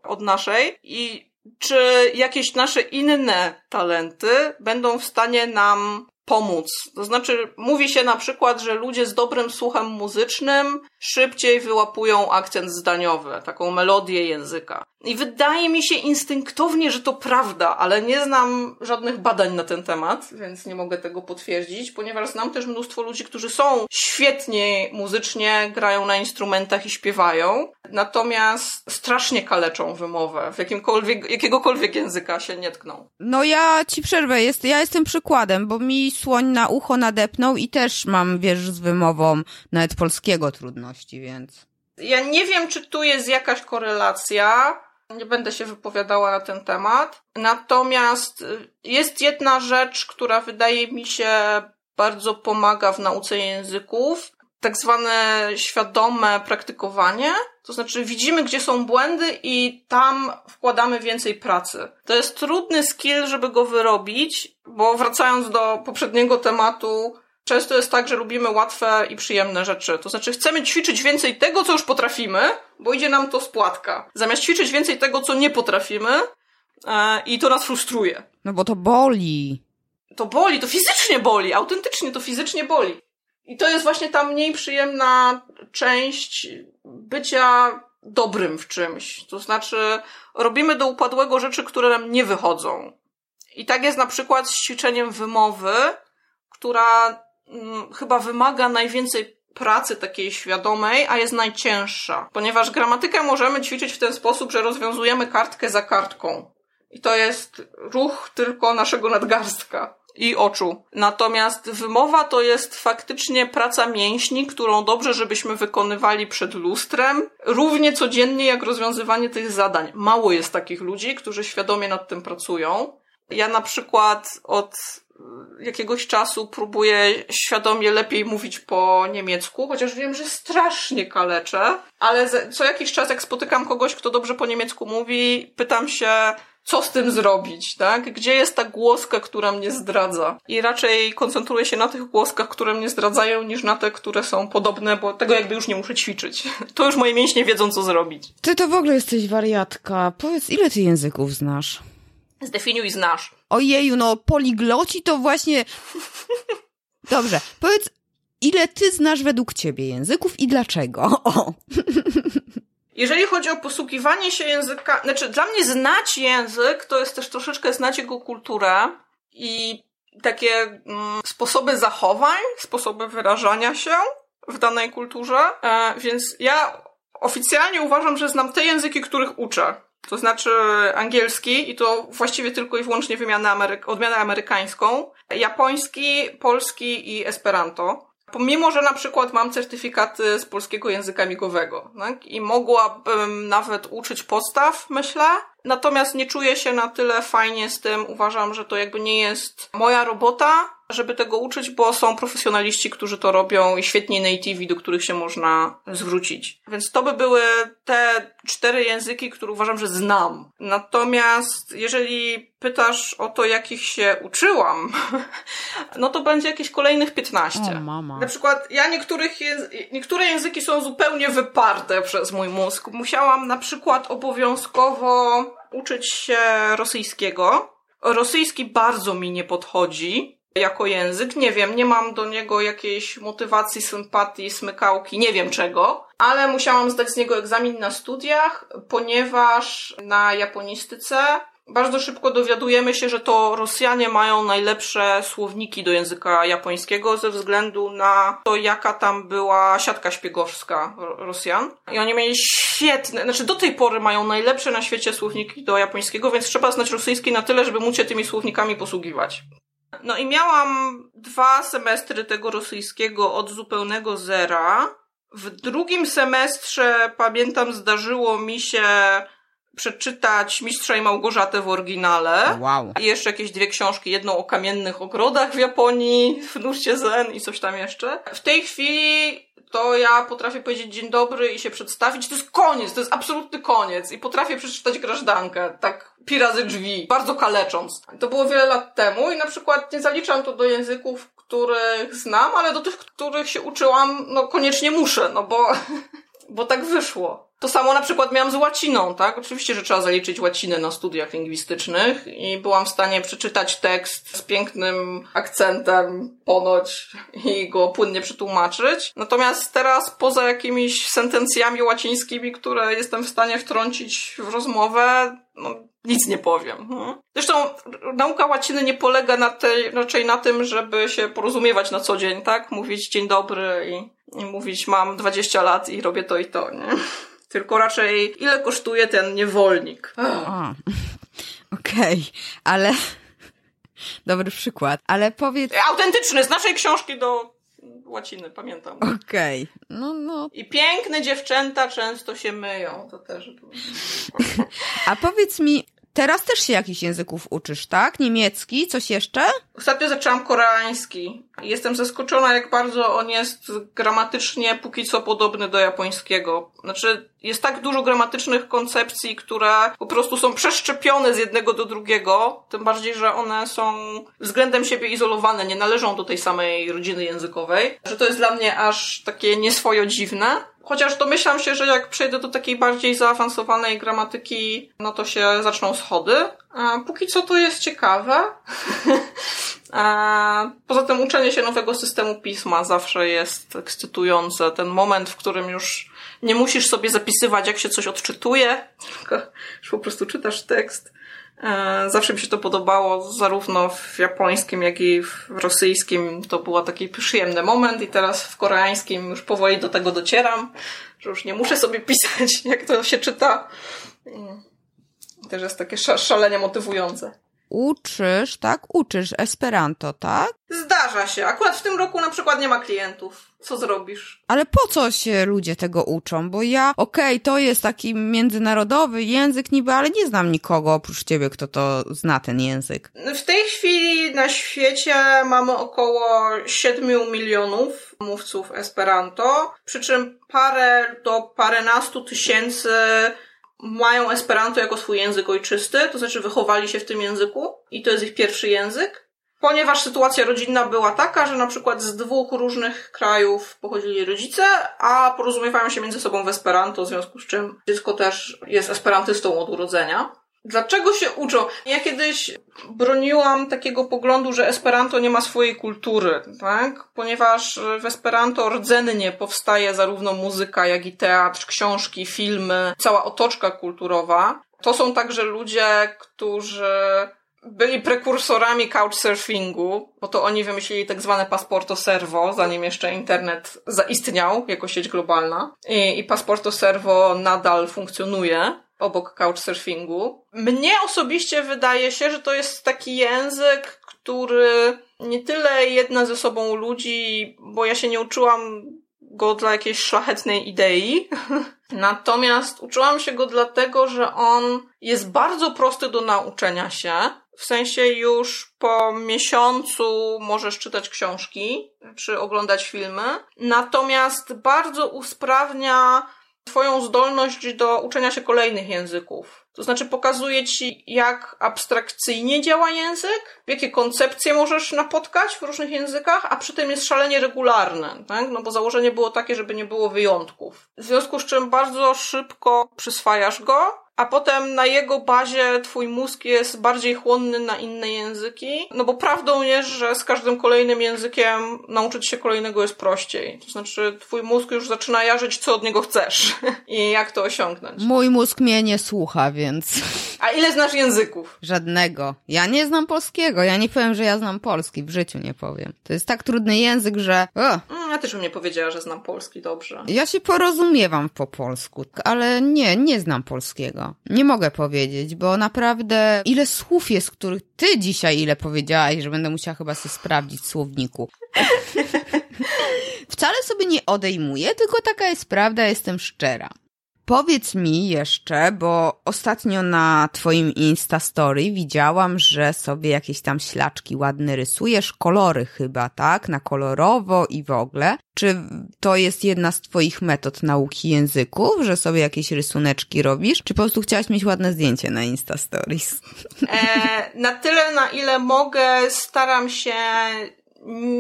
od naszej i czy jakieś nasze inne talenty będą w stanie nam pomóc. To znaczy, mówi się na przykład, że ludzie z dobrym słuchem muzycznym szybciej wyłapują akcent zdaniowy, taką melodię języka. I wydaje mi się instynktownie, że to prawda, ale nie znam żadnych badań na ten temat, więc nie mogę tego potwierdzić, ponieważ znam też mnóstwo ludzi, którzy są świetnie muzycznie, grają na instrumentach i śpiewają, natomiast strasznie kaleczą wymowę, w jakimkolwiek, jakiegokolwiek języka się nie tkną. No ja ci przerwę, jest, ja jestem przykładem, bo mi słoń na ucho nadepnął i też mam, wiesz, z wymową nawet polskiego więc... Ja nie wiem, czy tu jest jakaś korelacja, nie będę się wypowiadała na ten temat. Natomiast y, jest jedna rzecz, która wydaje mi się bardzo pomaga w nauce języków. Tak zwane świadome praktykowanie. To znaczy, widzimy, gdzie są błędy, i tam wkładamy więcej pracy. To jest trudny skill, żeby go wyrobić, bo wracając do poprzedniego tematu, często jest tak, że lubimy łatwe i przyjemne rzeczy. To znaczy, chcemy ćwiczyć więcej tego, co już potrafimy, bo idzie nam to z płatka. Zamiast ćwiczyć więcej tego, co nie potrafimy, e, i to nas frustruje. No bo to boli. to boli, to fizycznie boli, autentycznie to fizycznie boli. I to jest właśnie ta mniej przyjemna część bycia dobrym w czymś. To znaczy, robimy do upadłego rzeczy, które nam nie wychodzą. I tak jest na przykład z ćwiczeniem wymowy, która chyba wymaga najwięcej pracy takiej świadomej, a jest najcięższa. Ponieważ gramatykę możemy ćwiczyć w ten sposób, że rozwiązujemy kartkę za kartką. I to jest ruch tylko naszego nadgarstka i oczu. Natomiast wymowa to jest faktycznie praca mięśni, którą dobrze, żebyśmy wykonywali przed lustrem, równie codziennie jak rozwiązywanie tych zadań. Mało jest takich ludzi, którzy świadomie nad tym pracują. Ja na przykład od jakiegoś czasu próbuję świadomie lepiej mówić po niemiecku, chociaż wiem, że strasznie kaleczę, ale co jakiś czas, jak spotykam kogoś, kto dobrze po niemiecku mówi, pytam się, co z tym zrobić, tak? Gdzie jest ta głoska, która mnie zdradza? I raczej koncentruję się na tych głoskach, które mnie zdradzają, niż na te, które są podobne, bo tego jakby już nie muszę ćwiczyć. To już moje mięśnie wiedzą, co zrobić. Ty to w ogóle jesteś wariatka. Powiedz, ile ty języków znasz? Zdefiniuj znasz. Ojeju, no poligloci to właśnie... Dobrze, powiedz, ile ty znasz według ciebie języków i dlaczego? O. Jeżeli chodzi o posługiwanie się języka, znaczy dla mnie znać język to jest też troszeczkę znać jego kulturę i takie mm, sposoby zachowań, sposoby wyrażania się w danej kulturze. E, więc ja oficjalnie uważam, że znam te języki, których uczę. To znaczy angielski i to właściwie tylko i wyłącznie wymianę Amery- odmianę amerykańską, japoński, polski i esperanto. Pomimo, że na przykład mam certyfikaty z polskiego języka migowego tak? i mogłabym nawet uczyć podstaw, myślę, natomiast nie czuję się na tyle fajnie z tym. Uważam, że to jakby nie jest moja robota, żeby tego uczyć, bo są profesjonaliści, którzy to robią i świetni nativi, do których się można zwrócić. Więc to by były te cztery języki, które uważam, że znam. Natomiast jeżeli pytasz o to, jakich się uczyłam, no to będzie jakieś kolejnych 15. O, mama. Na przykład ja niektórych języ- niektóre języki są zupełnie wyparte przez mój mózg. Musiałam na przykład obowiązkowo uczyć się rosyjskiego. Rosyjski bardzo mi nie podchodzi jako język. Nie wiem, nie mam do niego jakiejś motywacji, sympatii, smykałki, nie wiem czego, ale musiałam zdać z niego egzamin na studiach, ponieważ na japonistyce bardzo szybko dowiadujemy się, że to Rosjanie mają najlepsze słowniki do języka japońskiego ze względu na to, jaka tam była siatka szpiegowska Rosjan. I oni mieli świetne, znaczy do tej pory mają najlepsze na świecie słowniki do japońskiego, więc trzeba znać rosyjski na tyle, żeby móc się tymi słownikami posługiwać. No i miałam dwa semestry tego rosyjskiego od zupełnego zera. W drugim semestrze, pamiętam, zdarzyło mi się przeczytać Mistrza i Małgorzatę w oryginale. Wow. I jeszcze jakieś dwie książki. Jedną o kamiennych ogrodach w Japonii, w nurcie zen i coś tam jeszcze. W tej chwili to ja potrafię powiedzieć dzień dobry i się przedstawić. To jest koniec, to jest absolutny koniec. I potrafię przeczytać grażdankę, tak pi razy drzwi, bardzo kalecząc. To było wiele lat temu i na przykład nie zaliczam to do języków, których znam, ale do tych, których się uczyłam, no koniecznie muszę, no bo, bo tak wyszło. To samo na przykład miałam z łaciną, tak? Oczywiście, że trzeba zaliczyć łacinę na studiach lingwistycznych i byłam w stanie przeczytać tekst z pięknym akcentem ponoć i go płynnie przetłumaczyć. Natomiast teraz poza jakimiś sentencjami łacińskimi, które jestem w stanie wtrącić w rozmowę, no, nic nie powiem. Hmm? Zresztą nauka łaciny nie polega na tej, raczej na tym, żeby się porozumiewać na co dzień, tak? Mówić dzień dobry i, i mówić mam 20 lat i robię to i to, nie? Tylko raczej ile kosztuje ten niewolnik. Okej, okay. ale... Dobry przykład. Ale powiedz... Autentyczny, z naszej książki do łaciny, pamiętam. Okej, okay. no, no. I piękne dziewczęta często się myją, to też. A powiedz mi, teraz też się jakichś języków uczysz, tak? Niemiecki, coś jeszcze? Ostatnio zaczęłam koreański. Jestem zaskoczona, jak bardzo on jest gramatycznie póki co podobny do japońskiego. Znaczy, jest tak dużo gramatycznych koncepcji, które po prostu są przeszczepione z jednego do drugiego, tym bardziej, że one są względem siebie izolowane, nie należą do tej samej rodziny językowej, że to jest dla mnie aż takie nieswojo dziwne. Chociaż domyślam się, że jak przejdę do takiej bardziej zaawansowanej gramatyki, no to się zaczną schody. A póki co to jest ciekawe. A poza tym uczenie się nowego systemu pisma zawsze jest ekscytujące. Ten moment, w którym już nie musisz sobie zapisywać, jak się coś odczytuje, tylko już po prostu czytasz tekst. E, zawsze mi się to podobało, zarówno w japońskim, jak i w rosyjskim. To był taki przyjemny moment i teraz w koreańskim już powoli do tego docieram, że już nie muszę sobie pisać, jak to się czyta. I też jest takie szalenie motywujące uczysz, tak? Uczysz Esperanto, tak? Zdarza się. Akurat w tym roku na przykład nie ma klientów. Co zrobisz? Ale po co się ludzie tego uczą? Bo ja, okej, okay, to jest taki międzynarodowy język niby, ale nie znam nikogo oprócz ciebie, kto to zna ten język. W tej chwili na świecie mamy około 7 milionów mówców Esperanto, przy czym parę do paręnastu tysięcy mają Esperanto jako swój język ojczysty, to znaczy wychowali się w tym języku i to jest ich pierwszy język. Ponieważ sytuacja rodzinna była taka, że na przykład z dwóch różnych krajów pochodzili rodzice, a porozumiewają się między sobą w Esperanto, w związku z czym dziecko też jest esperantystą od urodzenia. Dlaczego się uczą? Ja kiedyś broniłam takiego poglądu, że Esperanto nie ma swojej kultury, tak? Ponieważ w Esperanto rdzennie powstaje zarówno muzyka, jak i teatr, książki, filmy, cała otoczka kulturowa. To są także ludzie, którzy byli prekursorami couchsurfingu, bo to oni wymyślili tak zwane Passporto Servo, zanim jeszcze internet zaistniał jako sieć globalna. I, i Passporto Servo nadal funkcjonuje obok couchsurfingu. Mnie osobiście wydaje się, że to jest taki język, który nie tyle jedna ze sobą ludzi, bo ja się nie uczyłam go dla jakiejś szlachetnej idei. Natomiast uczyłam się go dlatego, że on jest bardzo prosty do nauczenia się. W sensie już po miesiącu możesz czytać książki czy oglądać filmy. Natomiast bardzo usprawnia Twoją zdolność do uczenia się kolejnych języków. To znaczy pokazuje Ci, jak abstrakcyjnie działa język, jakie koncepcje możesz napotkać w różnych językach, a przy tym jest szalenie regularny, tak? No bo założenie było takie, żeby nie było wyjątków. W związku z czym bardzo szybko przyswajasz go, a potem na jego bazie twój mózg jest bardziej chłonny na inne języki, no bo prawdą jest, że z każdym kolejnym językiem nauczyć się kolejnego jest prościej. To znaczy twój mózg już zaczyna jarzyć, co od niego chcesz i jak to osiągnąć. Mój mózg mnie nie słucha, więc... A ile znasz języków? Żadnego. Ja nie znam polskiego. Ja nie powiem, że ja znam polski. W życiu nie powiem. To jest tak trudny język, że... Mm, ja też bym nie powiedziała, że znam polski dobrze. Ja się porozumiewam po polsku, ale nie, nie znam polskiego. Nie mogę powiedzieć, bo naprawdę ile słów jest, których ty dzisiaj ile powiedziałaś, że będę musiała chyba sobie sprawdzić w słowniku. Wcale sobie nie odejmuję, tylko taka jest prawda, jestem szczera. Powiedz mi jeszcze, bo ostatnio na twoim Insta Story widziałam, że sobie jakieś tam ślaczki ładne rysujesz, kolory chyba, tak? Na kolorowo i w ogóle. Czy to jest jedna z twoich metod nauki języków, że sobie jakieś rysuneczki robisz? Czy po prostu chciałaś mieć ładne zdjęcie na Insta Stories? E, na tyle, na ile mogę, staram się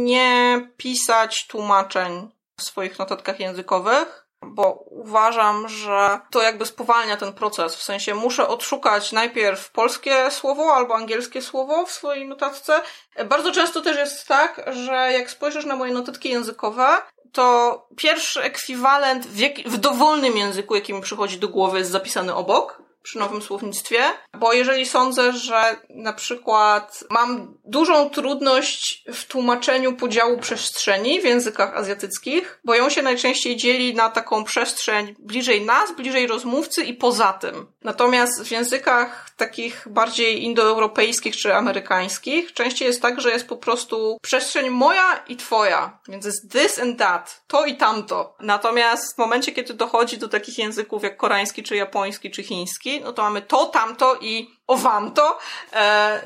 nie pisać tłumaczeń w swoich notatkach językowych bo uważam, że to jakby spowalnia ten proces. W sensie muszę odszukać najpierw polskie słowo albo angielskie słowo w swojej notatce. Bardzo często też jest tak, że jak spojrzysz na moje notatki językowe, to pierwszy ekwiwalent w, jak, w dowolnym języku, jaki mi przychodzi do głowy, jest zapisany obok przy nowym słownictwie, bo jeżeli sądzę, że na przykład mam dużą trudność w tłumaczeniu podziału przestrzeni w językach azjatyckich, bo ją się najczęściej dzieli na taką przestrzeń bliżej nas, bliżej rozmówcy i poza tym. Natomiast w językach takich bardziej indoeuropejskich czy amerykańskich częściej jest tak, że jest po prostu przestrzeń moja i twoja, więc jest this and that, to i tamto. Natomiast w momencie, kiedy dochodzi do takich języków jak koreański, czy japoński, czy chiński, no to mamy to, tamto i o wam to. E,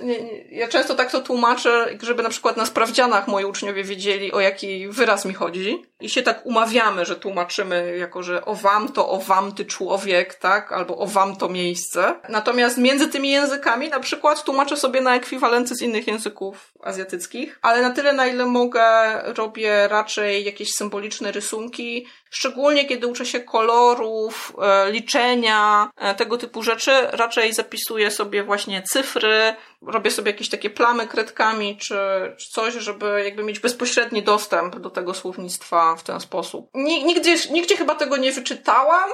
ja często tak to tłumaczę, żeby na przykład na sprawdzianach moi uczniowie wiedzieli, o jaki wyraz mi chodzi. I się tak umawiamy, że tłumaczymy jako, że o wam to, o wam ty człowiek, tak? Albo o wam to miejsce. Natomiast między tymi językami na przykład tłumaczę sobie na ekwiwalenty z innych języków azjatyckich, ale na tyle, na ile mogę, robię raczej jakieś symboliczne rysunki, szczególnie kiedy uczę się kolorów, e, liczenia, e, tego typu rzeczy, raczej zapisuję sobie właśnie cyfry, robię sobie jakieś takie plamy kredkami czy, czy coś, żeby jakby mieć bezpośredni dostęp do tego słownictwa w ten sposób. Nigdzie, nigdzie chyba tego nie wyczytałam,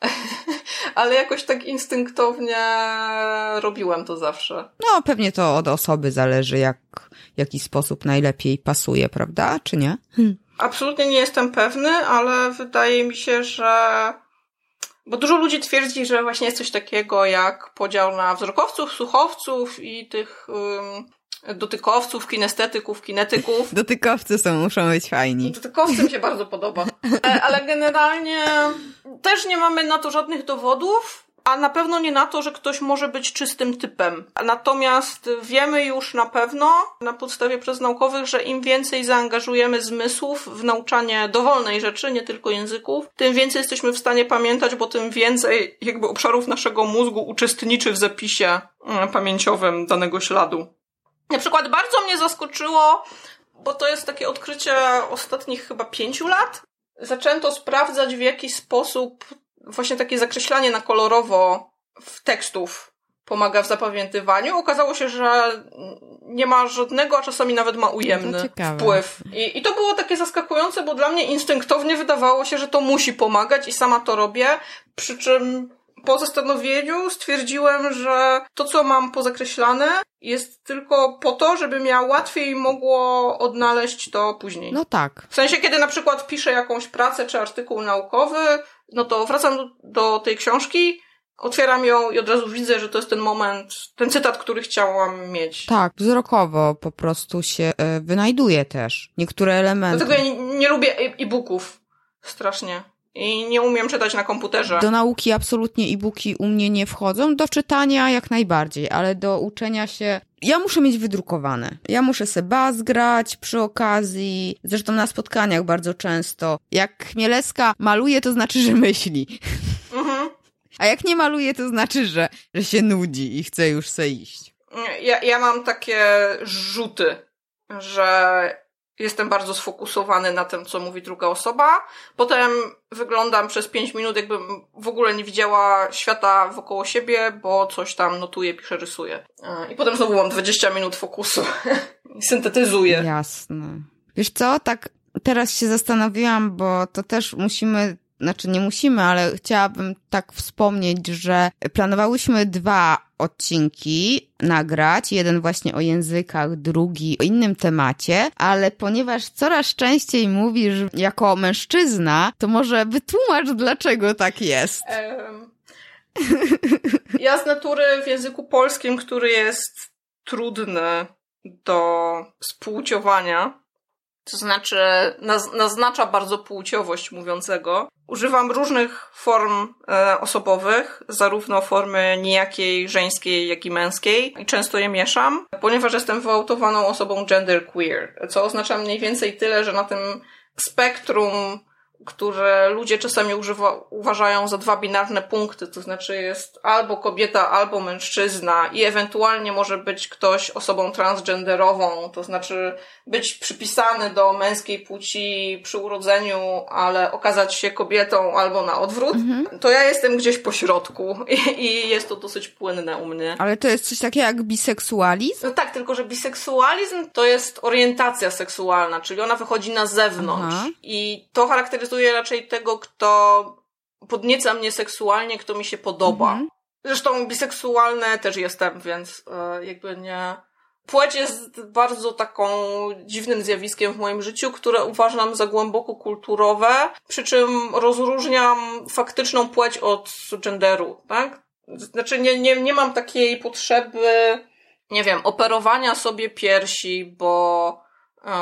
ale jakoś tak instynktownie robiłem to zawsze. No, pewnie to od osoby zależy, jak, w jaki sposób najlepiej pasuje, prawda? Czy nie? Hmm. Absolutnie nie jestem pewny, ale wydaje mi się, że bo dużo ludzi twierdzi, że właśnie jest coś takiego jak podział na wzrokowców, słuchowców i tych um, dotykowców, kinestetyków, kinetyków. Dotykowcy są, muszą być fajni. Dotykowcy mi się bardzo podoba. E, ale generalnie też nie mamy na to żadnych dowodów, a na pewno nie na to, że ktoś może być czystym typem. Natomiast wiemy już na pewno, na podstawie przez naukowych, że im więcej zaangażujemy zmysłów w nauczanie dowolnej rzeczy, nie tylko języków, tym więcej jesteśmy w stanie pamiętać, bo tym więcej jakby obszarów naszego mózgu uczestniczy w zapisie mm, pamięciowym danego śladu. Na przykład bardzo mnie zaskoczyło, bo to jest takie odkrycie ostatnich chyba pięciu lat. Zaczęto sprawdzać, w jaki sposób właśnie takie zakreślanie na kolorowo w tekstów pomaga w zapamiętywaniu. Okazało się, że nie ma żadnego, a czasami nawet ma ujemny wpływ. I, I to było takie zaskakujące, bo dla mnie instynktownie wydawało się, że to musi pomagać i sama to robię. Przy czym po zastanowieniu stwierdziłem, że to, co mam pozakreślane, jest tylko po to, żebym ja łatwiej mogło odnaleźć to później. No tak. W sensie, kiedy na przykład piszę jakąś pracę czy artykuł naukowy, no to wracam do, do tej książki, otwieram ją i od razu widzę, że to jest ten moment, ten cytat, który chciałam mieć. Tak, wzrokowo po prostu się y, wynajduje też niektóre elementy. Dlatego ja nie, nie lubię e-booków. Strasznie. I nie umiem czytać na komputerze. Do nauki absolutnie e-booki u mnie nie wchodzą. Do czytania jak najbardziej, ale do uczenia się. Ja muszę mieć wydrukowane. Ja muszę se baz grać przy okazji. Zresztą na spotkaniach bardzo często. Jak Chmielewska maluje, to znaczy, że myśli. Mhm. A jak nie maluje, to znaczy, że, że się nudzi i chce już se iść. Ja, ja mam takie rzuty, że jestem bardzo sfokusowany na tym, co mówi druga osoba. Potem wyglądam przez pięć minut, jakbym w ogóle nie widziała świata wokoło siebie, bo coś tam notuję, piszę, rysuję. I potem znowu mam 20 minut fokusu syntetyzuję. Jasne. Wiesz co, tak teraz się zastanowiłam, bo to też musimy znaczy nie musimy, ale chciałabym tak wspomnieć, że planowałyśmy dwa odcinki nagrać, jeden właśnie o językach, drugi o innym temacie, ale ponieważ coraz częściej mówisz jako mężczyzna, to może wytłumacz, dlaczego tak jest. Um, ja z natury w języku polskim, który jest trudny do spłciowania, to znaczy naz naznacza bardzo płciowość mówiącego. Używam różnych form e, osobowych, zarówno formy niejakiej, żeńskiej, jak i męskiej i często je mieszam, ponieważ jestem wyautowaną osobą genderqueer, co oznacza mniej więcej tyle, że na tym spektrum które ludzie czasami używa, uważają za dwa binarne punkty, to znaczy jest albo kobieta, albo mężczyzna i ewentualnie może być ktoś osobą transgenderową, to znaczy być przypisany do męskiej płci przy urodzeniu, ale okazać się kobietą albo na odwrót, mhm. to ja jestem gdzieś po środku i, i, jest to dosyć płynne u mnie. Ale to jest coś takiego jak biseksualizm? No tak, tylko że biseksualizm to jest orientacja seksualna, czyli ona wychodzi na zewnątrz Aha. i to charakteryzuje raczej tego, kto podnieca mnie seksualnie, kto mi się podoba. Mhm. Zresztą biseksualne też jestem, więc e, jakby nie Płeć jest bardzo taką dziwnym zjawiskiem w moim życiu, które uważam za głęboko kulturowe, przy czym rozróżniam faktyczną płeć od genderu, tak? Znaczy nie, nie, nie mam takiej potrzeby, nie wiem, operowania sobie piersi, bo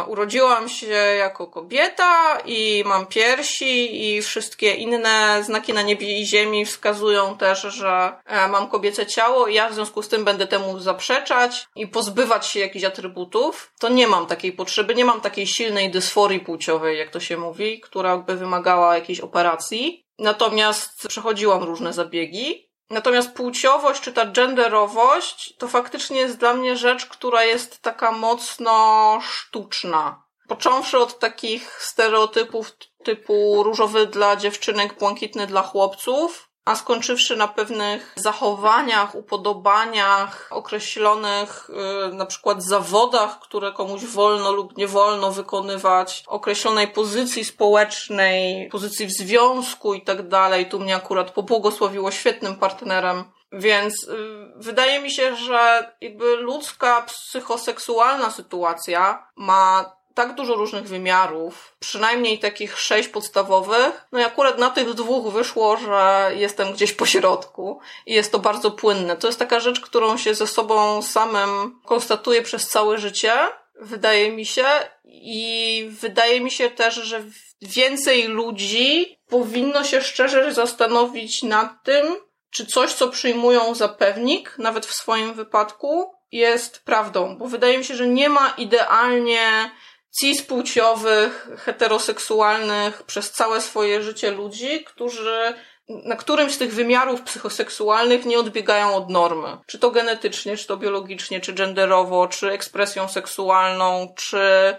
Urodziłam się jako kobieta i mam piersi i wszystkie inne znaki na niebie i ziemi wskazują też, że e, mam kobiece ciało i ja w związku z tym będę temu zaprzeczać i pozbywać się jakichś atrybutów. To nie mam takiej potrzeby, nie mam takiej silnej dysforii płciowej, jak to się mówi, która by wymagała jakiejś operacji. Natomiast przechodziłam różne zabiegi Natomiast płciowość czy ta genderowość to faktycznie jest dla mnie rzecz, która jest taka mocno sztuczna. Począwszy od takich stereotypów typu różowy dla dziewczynek, błękitny dla chłopców, a skończywszy na pewnych zachowaniach, upodobaniach, określonych yy, na przykład zawodach, które komuś wolno lub nie wolno wykonywać, określonej pozycji społecznej, pozycji w związku i tak dalej. Tu mnie akurat pobłogosławiło świetnym partnerem. Więc yy, wydaje mi się, że jakby ludzka psychoseksualna sytuacja ma tak dużo różnych wymiarów, przynajmniej takich sześć podstawowych. No i akurat na tych dwóch wyszło, że jestem gdzieś po środku i jest to bardzo płynne. To jest taka rzecz, którą się ze sobą samym konstatuje przez całe życie, wydaje mi się, i wydaje mi się też, że więcej ludzi powinno się szczerze zastanowić nad tym, czy coś, co przyjmują za pewnik, nawet w swoim wypadku, jest prawdą, bo wydaje mi się, że nie ma idealnie cispłciowych, heteroseksualnych przez całe swoje życie ludzi, którzy na którymś z tych wymiarów psychoseksualnych nie odbiegają od normy. Czy to genetycznie, czy to biologicznie, czy genderowo, czy ekspresją seksualną, czy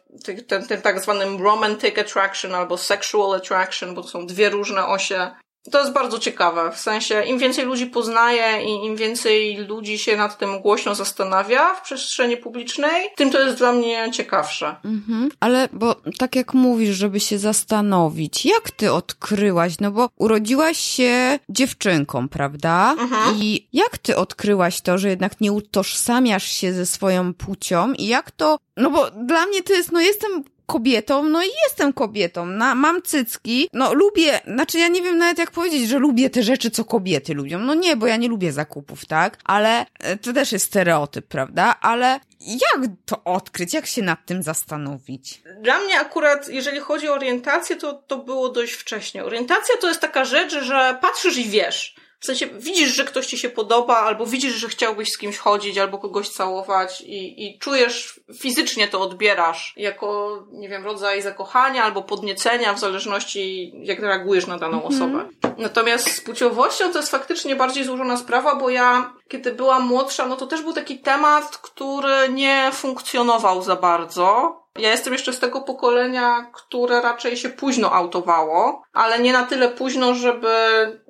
ten, ten tak zwanym romantic attraction albo sexual attraction, bo to są dwie różne osie. To jest bardzo ciekawe, w sensie im więcej ludzi poznaje i im więcej ludzi się nad tym głośno zastanawia w przestrzeni publicznej, tym to jest dla mnie ciekawsze. Mhm, ale bo tak jak mówisz, żeby się zastanowić, jak ty odkryłaś, no bo urodziłaś się dziewczynką, prawda? Mhm. I jak ty odkryłaś to, że jednak nie utożsamiasz się ze swoją płcią i jak to, no bo dla mnie to jest, no jestem kobietą, no i jestem kobietą, na, mam cycki, no lubię, znaczy ja nie wiem nawet jak powiedzieć, że lubię te rzeczy, co kobiety lubią. No nie, bo ja nie lubię zakupów, tak? Ale e, to też jest stereotyp, prawda? Ale jak to odkryć? Jak się nad tym zastanowić? Dla mnie akurat, jeżeli chodzi o orientację, to, to było dość wcześnie. Orientacja to jest taka rzecz, że patrzysz i wiesz. W sensie widzisz, że ktoś ci się podoba, albo widzisz, że chciałbyś z kimś chodzić, albo kogoś całować i, i czujesz, fizycznie to odbierasz jako, nie wiem, rodzaj zakochania albo podniecenia, w zależności jak reagujesz na daną mhm. osobę. Natomiast z płciowością to jest faktycznie bardziej złożona sprawa, bo ja, kiedy byłam młodsza, no to też był taki temat, który nie funkcjonował za bardzo. Ja jestem jeszcze z tego pokolenia, które raczej się późno autowało, ale nie na tyle późno, żeby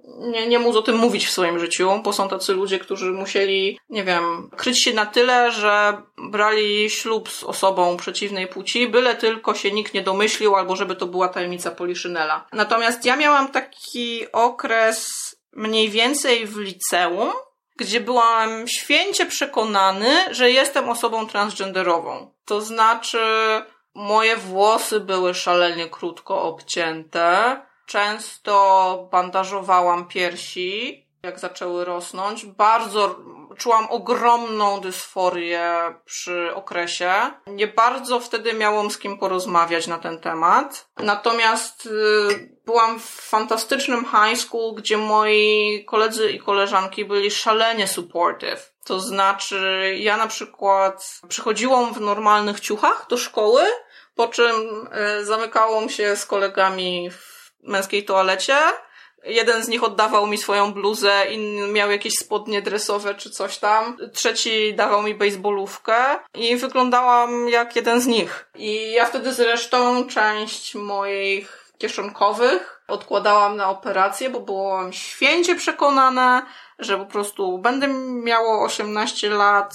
nie, nie móc o tym mówić w swoim życiu, bo są tacy ludzie, którzy musieli, nie wiem, kryć się na tyle, że brali ślub z osobą przeciwnej płci, byle tylko się nikt nie domyślił, albo żeby to była tajemnica Poliszynela. Natomiast ja miałam taki okres mniej więcej w liceum, gdzie byłam święcie przekonany, że jestem osobą transgenderową. To znaczy, moje włosy były szalenie krótko obcięte, Często bandażowałam piersi, jak zaczęły rosnąć. Bardzo czułam ogromną dysforię przy okresie. Nie bardzo wtedy miałam z kim porozmawiać na ten temat. Natomiast y, byłam w fantastycznym high school, gdzie moi koledzy i koleżanki byli szalenie supportive. To znaczy, ja na przykład przychodziłam w normalnych ciuchach do szkoły, po czym y, zamykałam się z kolegami w męskiej toalecie. Jeden z nich oddawał mi swoją bluzę, inny miał jakieś spodnie dresowe czy coś tam. Trzeci dawał mi baseballówkę i wyglądałam jak jeden z nich. I ja wtedy zresztą część moich kieszonkowych odkładałam na operację, bo byłam święcie przekonana, że po prostu będę miało 18 lat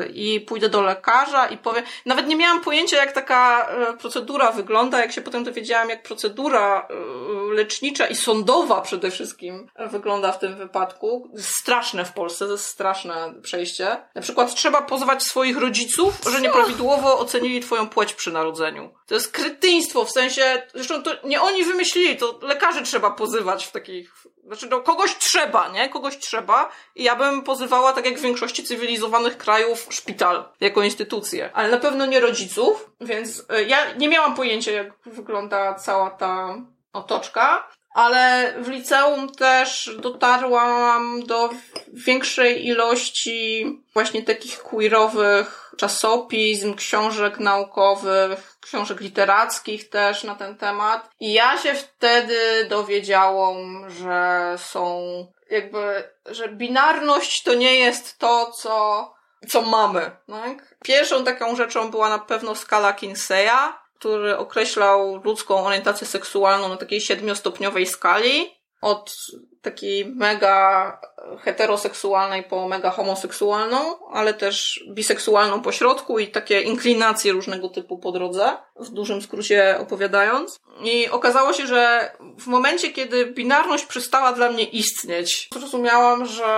yy, i pójdę do lekarza i powiem. Nawet nie miałam pojęcia, jak taka yy, procedura wygląda. Jak się potem dowiedziałam, jak procedura yy, lecznicza i sądowa przede wszystkim wygląda w tym wypadku. Straszne w Polsce, to jest straszne przejście. Na przykład trzeba pozwać swoich rodziców, że nieprawidłowo ocenili twoją płeć przy narodzeniu. To jest krytyństwo, w sensie, zresztą to nie oni wymyślili, to lekarzy trzeba pozywać w takich znaczy, no, kogoś trzeba, nie? Kogoś trzeba. I ja bym pozywała, tak jak w większości cywilizowanych krajów, szpital jako instytucję. Ale na pewno nie rodziców, więc e, ja nie miałam pojęcia, jak wygląda cała ta otoczka. Ale w liceum też dotarłam do większej ilości właśnie takich queerowych czasopism, książek naukowych, książek literackich też na ten temat. I ja się wtedy dowiedziałam, że są jakby, że binarność to nie jest to, co, co mamy. Tak? Pierwszą taką rzeczą była na pewno skala Kinseya, który określał ludzką orientację seksualną na takiej siedmiostopniowej skali. Od takiej mega heteroseksualnej po mega homoseksualną, ale też biseksualną po środku i takie inklinacje różnego typu po drodze, w dużym skrócie opowiadając. I okazało się, że w momencie, kiedy binarność przestała dla mnie istnieć, zrozumiałam, że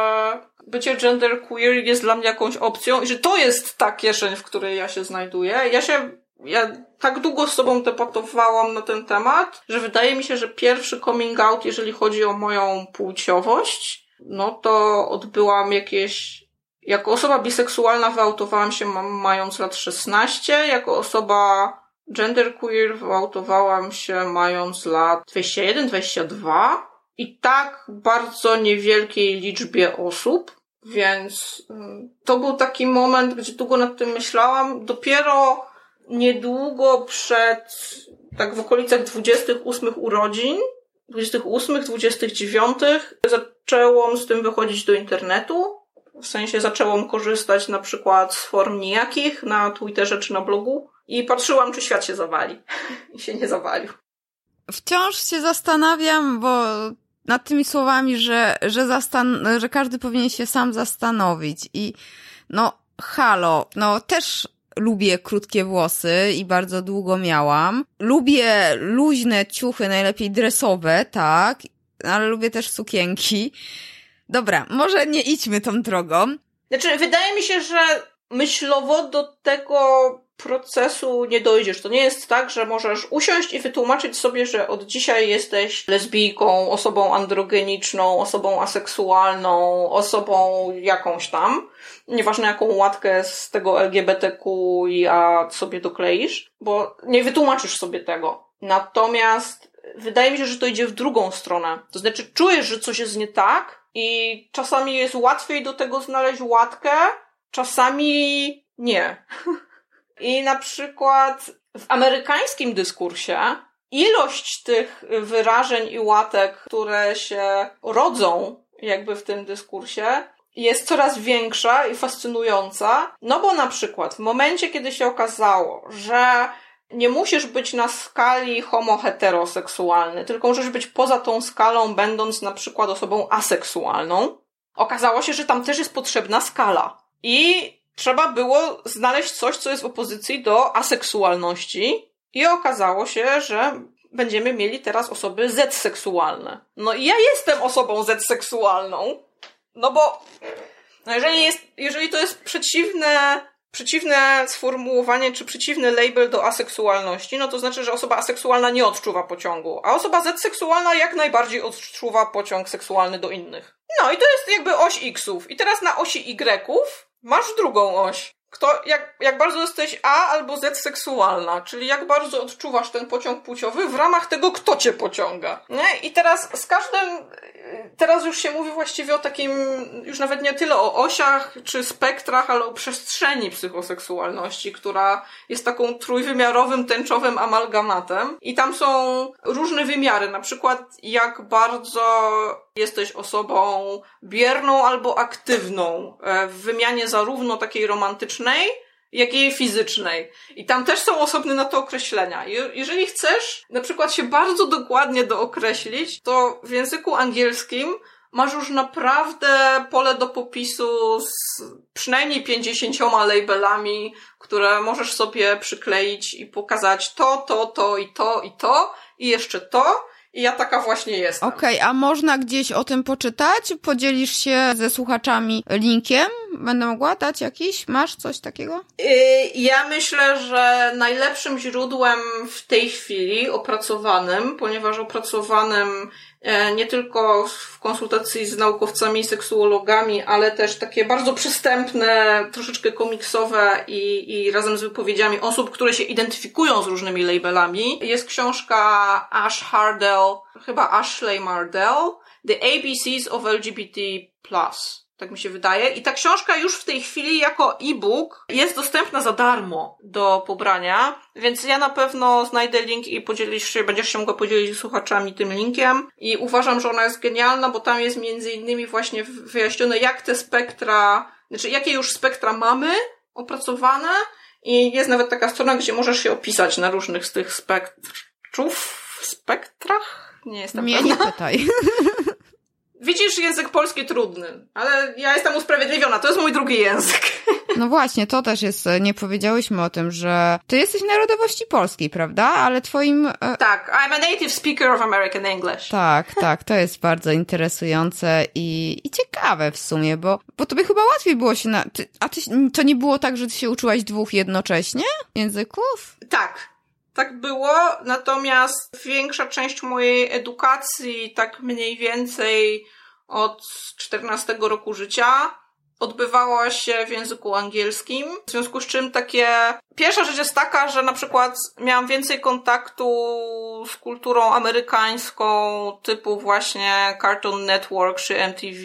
bycie genderqueer jest dla mnie jakąś opcją i że to jest ta kieszeń, w której ja się znajduję. Ja się, ja tak długo z sobą debatowałam na ten temat, że wydaje mi się, że pierwszy coming out, jeżeli chodzi o moją płciowość, no to odbyłam jakieś jako osoba biseksualna wyautowałam się mając lat 16, jako osoba genderqueer wyautowałam się mając lat 21-22 i tak bardzo niewielkiej liczbie osób, więc mm, to był taki moment, gdzie długo nad tym myślałam. Dopiero niedługo przed, tak w okolicach 28 urodzin, 28, 29, zaczęłam z tym wychodzić do internetu. W sensie zaczęłam korzystać na przykład z form nijakich na Twitterze czy na blogu i patrzyłam, czy świat się zawali. I się nie zawalił. Wciąż się zastanawiam, bo nad tymi słowami, że, że, zastan- że każdy powinien się sam zastanowić. I no, halo, no też lubię krótkie włosy i bardzo długo miałam. Lubię luźne ciuchy, najlepiej dresowe, tak, ale lubię też sukienki. Dobra, może nie idźmy tą drogą. Znaczy, wydaje mi się, że myślowo do tego procesu nie dojdziesz. To nie jest tak, że możesz usiąść i wytłumaczyć sobie, że od dzisiaj jesteś lesbijką, osobą androgeniczną, osobą aseksualną, osobą jakąś tam. Nieważne jaką łatkę z tego LGBTQIA sobie dokleisz, bo nie wytłumaczysz sobie tego. Natomiast wydaje mi się, że to idzie w drugą stronę. To znaczy czujesz, że coś jest nie tak i czasami jest łatwiej do tego znaleźć łatkę, czasami nie. I na przykład w amerykańskim dyskursie ilość tych wyrażeń i łatek, które się rodzą jakby w tym dyskursie, jest coraz większa i fascynująca, no bo na przykład w momencie, kiedy się okazało, że nie musisz być na skali homo-heteroseksualny, tylko możesz być poza tą skalą, będąc na przykład osobą aseksualną, okazało się, że tam też jest potrzebna skala. I trzeba było znaleźć coś, co jest w opozycji do aseksualności i okazało się, że będziemy mieli teraz osoby Z-seksualne. No i ja jestem osobą Z-seksualną, no bo no jeżeli, jest, jeżeli to jest przeciwne, przeciwne sformułowanie czy przeciwny label do aseksualności, no to znaczy, że osoba aseksualna nie odczuwa pociągu, a osoba Z-seksualna jak najbardziej odczuwa pociąg seksualny do innych. No i to jest jakby oś X-ów. I teraz na osi Y-ów masz drugą oś. Kto, jak, jak bardzo jesteś A albo Z seksualna, czyli jak bardzo odczuwasz ten pociąg płciowy w ramach tego, kto cię pociąga. Nie? I teraz z każdym, teraz już się mówi właściwie o takim, już nawet nie tyle o osiach czy spektrach, ale o przestrzeni psychoseksualności, która jest taką trójwymiarowym, tęczowym amalgamatem. I tam są różne wymiary, na przykład jak bardzo jesteś osobą bierną albo aktywną e, w wymianie zarówno takiej romantycznej, jak i fizycznej. I tam też są osobne na to określenia. Jeżeli chcesz na przykład się bardzo dokładnie dookreślić, to w języku angielskim masz już naprawdę pole do popisu z przynajmniej 50 labelami, które możesz sobie przykleić i pokazać to, to, to i to i to i jeszcze to i ja taka właśnie jestem. Okej, okay, a można gdzieś o tym poczytać? Podzielisz się ze słuchaczami linkiem? Będę mogła dać jakiś? Masz coś takiego? Yy, ja myślę, że najlepszym źródłem w tej chwili opracowanym, ponieważ opracowanym nie tylko w konsultacji z naukowcami seksuologami, ale też takie bardzo przystępne, troszeczkę komiksowe i, i razem z wypowiedziami osób, które się identyfikują z różnymi labelami. Jest książka Ash Hardell, chyba Ashley Mardell, The ABCs of LGBT+. Tak mi się wydaje. I ta książka już w tej chwili jako e-book jest dostępna za darmo do pobrania, więc ja na pewno znajdę link i podzielisz się, będziesz się mogła podzielić z słuchaczami tym linkiem. I uważam, że ona jest genialna, bo tam jest między innymi właśnie wyjaśnione, jak te spektra, znaczy jakie już spektra mamy opracowane I jest nawet taka strona, gdzie możesz się opisać na różnych z tych spektrów, spektrach? Nie jestem Nie, pewna. nie pytaj. Widzisz, język polski trudny, ale ja jestem usprawiedliwiona, to jest mój drugi język. No właśnie, to też jest, nie powiedziałyśmy o tym, że ty jesteś narodowości polskiej, prawda? Ale twoim... e, Tak, I'm a native speaker of American English. Tak, tak, to jest bardzo interesujące i, i ciekawe w sumie, bo, bo tobie chyba łatwiej było się na... Ty, a ty, to nie było tak, że ty się uczyłaś dwóch jednocześnie języków? Tak, tak było, natomiast większa część mojej edukacji, tak mniej więcej od 14 roku życia, odbywała się w języku angielskim. W związku z czym takie. Pierwsza rzecz jest taka, że na przykład miałam więcej kontaktu z kulturą amerykańską, typu właśnie Cartoon Network czy MTV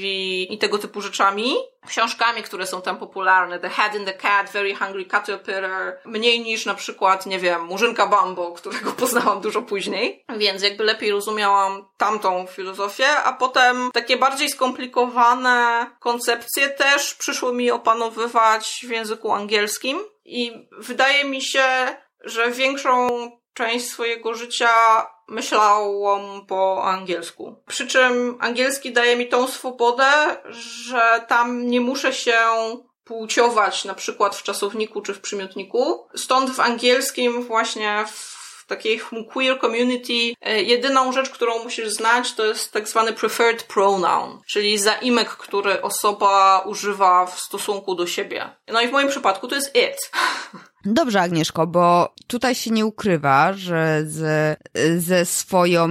i tego typu rzeczami. Książkami, które są tam popularne. The Head in the Cat, Very Hungry Caterpillar. Mniej niż na przykład, nie wiem, Murzynka Bambo, którego poznałam dużo później. Więc jakby lepiej rozumiałam tamtą filozofię, a potem takie bardziej skomplikowane koncepcje też przyszło mi opanowywać w języku angielskim. I wydaje mi się, że większą część swojego życia myślałam po angielsku. Przy czym angielski daje mi tą swobodę, że tam nie muszę się płciować na przykład w czasowniku czy w przymiotniku. Stąd w angielskim właśnie w takiej queer community e, jedyną rzecz, którą musisz znać, to jest tak zwany preferred pronoun, czyli zaimek, który osoba używa w stosunku do siebie. No i w moim przypadku to jest it. Dobrze, Agnieszko, bo tutaj się nie ukrywa, że ze, swoją